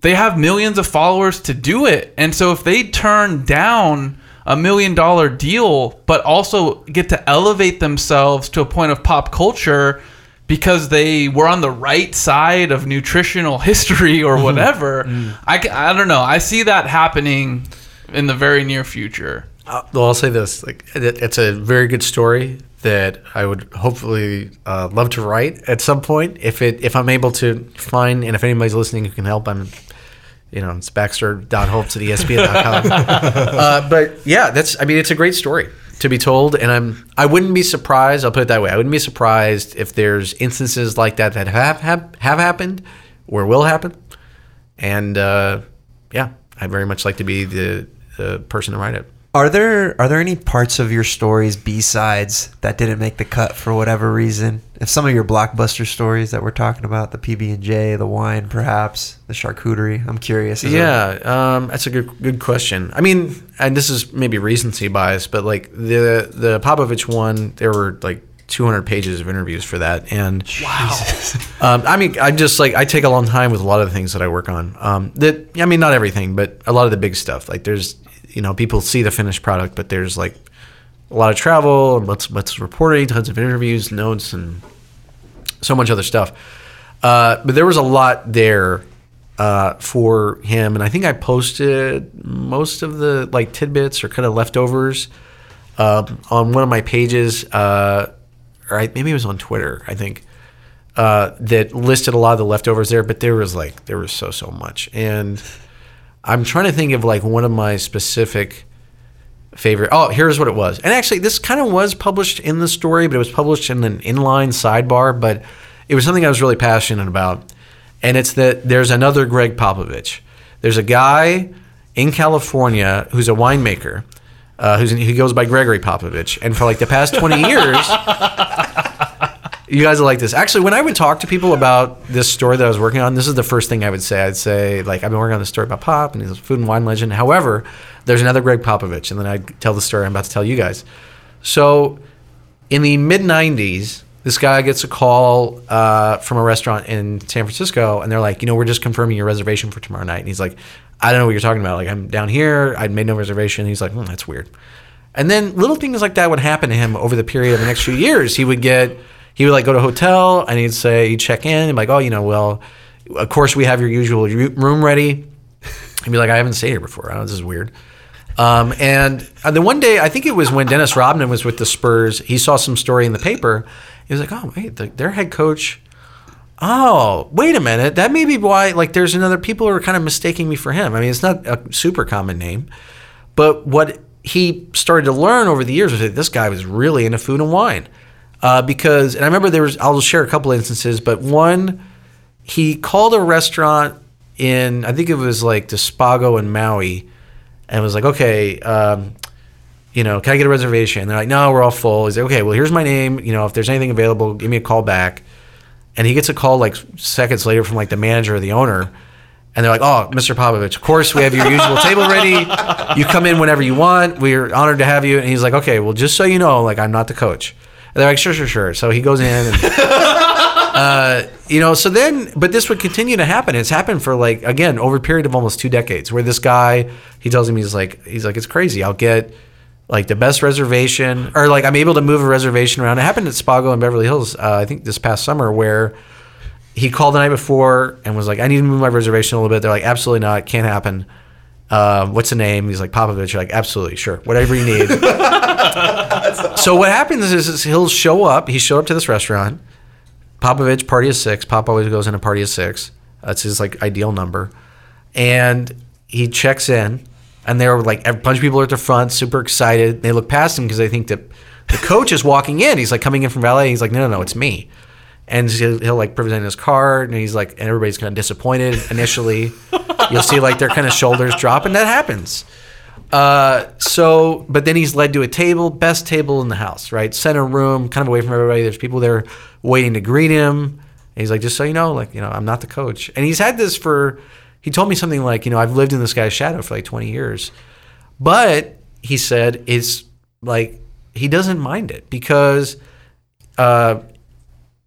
they have millions of followers to do it. And so if they turn down a million dollar deal, but also get to elevate themselves to a point of pop culture because they were on the right side of nutritional history or whatever, I, ca- I don't know. I see that happening in the very near future. Uh, well, I'll say this: like, it, it's a very good story that I would hopefully uh, love to write at some point if it if I'm able to find and if anybody's listening who can help, I'm. You know, it's Baxter.Holmes at E ESPN.com. uh, but yeah, that's. I mean, it's a great story to be told, and I'm. I wouldn't be surprised. I'll put it that way. I wouldn't be surprised if there's instances like that that have have, have happened or will happen. And uh, yeah, I'd very much like to be the, the person to write it. Are there are there any parts of your stories B sides that didn't make the cut for whatever reason? If some of your blockbuster stories that we're talking about, the PB and J, the wine, perhaps the charcuterie, I'm curious. Yeah, um, that's a good good question. I mean, and this is maybe recency bias, but like the the Popovich one, there were like 200 pages of interviews for that, and wow. um, I mean, I just like I take a long time with a lot of the things that I work on. Um, that I mean, not everything, but a lot of the big stuff. Like there's, you know, people see the finished product, but there's like a lot of travel, and lots lots of reporting, tons of interviews, notes, and so much other stuff. Uh, but there was a lot there uh, for him, and I think I posted most of the like tidbits or kind of leftovers um, on one of my pages, uh, or I, maybe it was on Twitter. I think uh, that listed a lot of the leftovers there, but there was like there was so so much, and I'm trying to think of like one of my specific favorite. Oh, here's what it was. And actually, this kind of was published in the story, but it was published in an inline sidebar. But it was something I was really passionate about. And it's that there's another Greg Popovich. There's a guy in California who's a winemaker. Uh, who's he goes by Gregory Popovich, and for like the past 20 years, you guys will like this. Actually, when I would talk to people about this story that I was working on, this is the first thing I would say. I'd say, like, I've been working on this story about Pop, and he's a food and wine legend. However, there's another Greg Popovich, and then I'd tell the story I'm about to tell you guys. So, in the mid 90s, this guy gets a call uh, from a restaurant in San Francisco, and they're like, you know, we're just confirming your reservation for tomorrow night. And he's like, I don't know what you're talking about. Like, I'm down here. I'd made no reservation. He's like, hmm, that's weird. And then little things like that would happen to him over the period of the next few years. He would get, he would like go to a hotel and he'd say, he'd check in and be like, oh, you know, well, of course we have your usual room ready. He'd be like, I haven't stayed here before. I know this is weird. Um, and uh, then one day, I think it was when Dennis Rodman was with the Spurs, he saw some story in the paper. He was like, oh, wait, the, their head coach. Oh, wait a minute. That may be why, like, there's another, people are kind of mistaking me for him. I mean, it's not a super common name. But what he started to learn over the years was that this guy was really into food and wine. Uh, because, and I remember there was, I'll share a couple instances, but one, he called a restaurant in, I think it was like the Spago in Maui, and was like, okay, um, you know, can I get a reservation? And they're like, no, we're all full. He's like, okay, well, here's my name. You know, if there's anything available, give me a call back. And he gets a call like seconds later from like the manager or the owner. And they're like, oh, Mr. Popovich, of course, we have your usual table ready. You come in whenever you want. We're honored to have you. And he's like, okay, well, just so you know, like, I'm not the coach. They're like, sure, sure, sure. So he goes in and uh, you know, so then, but this would continue to happen. It's happened for like again over a period of almost two decades, where this guy he tells him he's like he's like it's crazy. I'll get like the best reservation, or like I'm able to move a reservation around. It happened at Spago in Beverly Hills, uh, I think this past summer, where he called the night before and was like, I need to move my reservation a little bit. They're like, absolutely not, can't happen. Uh, what's the name? He's like Popovich. You're like, absolutely, sure, whatever you need. so what happens is, is he'll show up. He showed up to this restaurant. Popovich party of six. Pop always goes in a party of six. That's his like ideal number. And he checks in, and they're like a bunch of people are at the front, super excited. They look past him because they think that the coach is walking in. He's like coming in from valet. He's like, no, no, no, it's me. And he'll, he'll like present his card, and he's like, and everybody's kind of disappointed initially. You'll see like their kind of shoulders drop, and that happens. Uh, so, but then he's led to a table, best table in the house, right? Center room, kind of away from everybody. There's people there waiting to greet him. And he's like, just so you know, like, you know, I'm not the coach. And he's had this for, he told me something like, you know, I've lived in this guy's shadow for like 20 years. But he said, it's like, he doesn't mind it because, uh,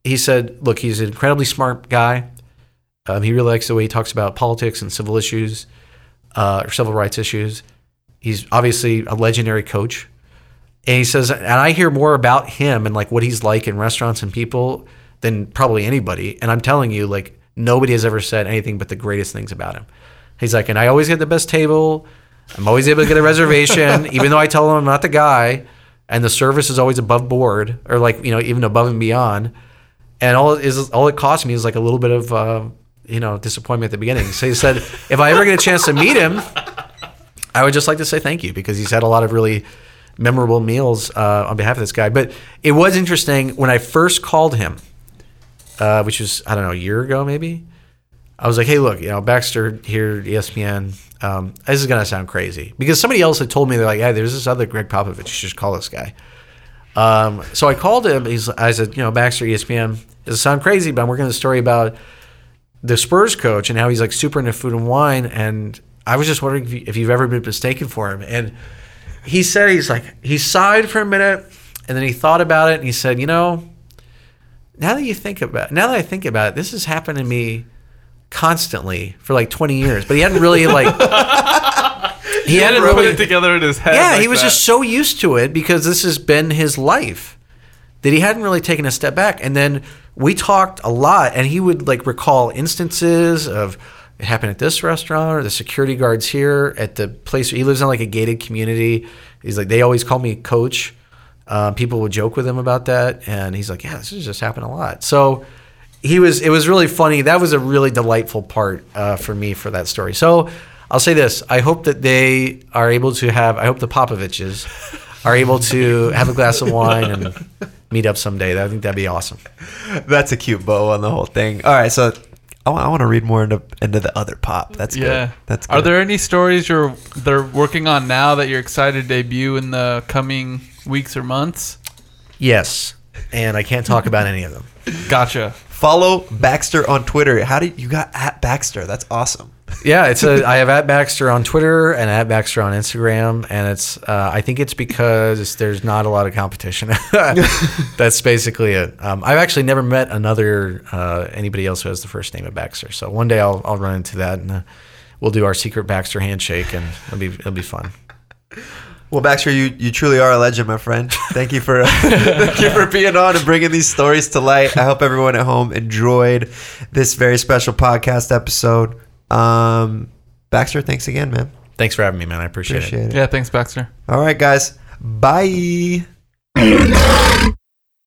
he said, look, he's an incredibly smart guy. Um, he really likes the way he talks about politics and civil issues, uh, or civil rights issues. He's obviously a legendary coach. And he says, and I hear more about him and like what he's like in restaurants and people than probably anybody. And I'm telling you, like, nobody has ever said anything but the greatest things about him. He's like, and I always get the best table. I'm always able to get a reservation, even though I tell him I'm not the guy. And the service is always above board or like, you know, even above and beyond. And all it is all it cost me is like a little bit of uh, you know, disappointment at the beginning. So he said, if I ever get a chance to meet him, I would just like to say thank you because he's had a lot of really memorable meals uh, on behalf of this guy. But it was interesting when I first called him, uh, which was I don't know a year ago maybe. I was like, hey, look, you know, Baxter here, ESPN. Um, this is gonna sound crazy because somebody else had told me they're like, hey, there's this other Greg Popovich. You should call this guy. Um, so I called him. He's, I said, you know, Baxter, ESPN. Does it sound crazy? But I'm working on a story about the Spurs coach and how he's like super into food and wine. And I was just wondering if, you, you've ever been mistaken for him. And he said he's like he sighed for a minute and then he thought about it and he said, you know, now that you think about now that I think about it, this has happened to me constantly for like 20 years. But he hadn't really like he hadn't hadn't put really it together in his head. yeah, like he was that. just so used to it because this has been his life that he hadn't really taken a step back. And then we talked a lot, and he would like recall instances of it happened at this restaurant or the security guards here at the place. Where he lives in like a gated community. He's like, they always call me coach. Uh, people would joke with him about that, and he's like, yeah, this has just happened a lot. So he was. It was really funny. That was a really delightful part uh, for me for that story. So I'll say this: I hope that they are able to have. I hope the Popoviches are able to have a glass of wine and meet up someday. I think that'd be awesome. That's a cute bow on the whole thing. All right, so I want to read more into into the other pop. That's Yeah. good. That's good. Are there any stories you're they're working on now that you're excited to debut in the coming weeks or months? Yes, and I can't talk about any of them. Gotcha. Follow Baxter on Twitter? How did you, got at Baxter? That's awesome. Yeah, it's a. I have at Baxter on Twitter and at Baxter on Instagram, and it's. Uh, I think it's because there's not a lot of competition. That's basically it. Um, I've actually never met another uh, anybody else who has the first name of Baxter. So one day I'll I'll run into that and uh, we'll do our secret Baxter handshake, and it'll be it'll be fun. Well, Baxter, you, you truly are a legend, my friend. Thank you for thank you for being on and bringing these stories to light. I hope everyone at home enjoyed this very special podcast episode. Um, Baxter, thanks again, man. Thanks for having me, man. I appreciate it. Appreciate it. Yeah, thanks, Baxter. All right, guys. Bye.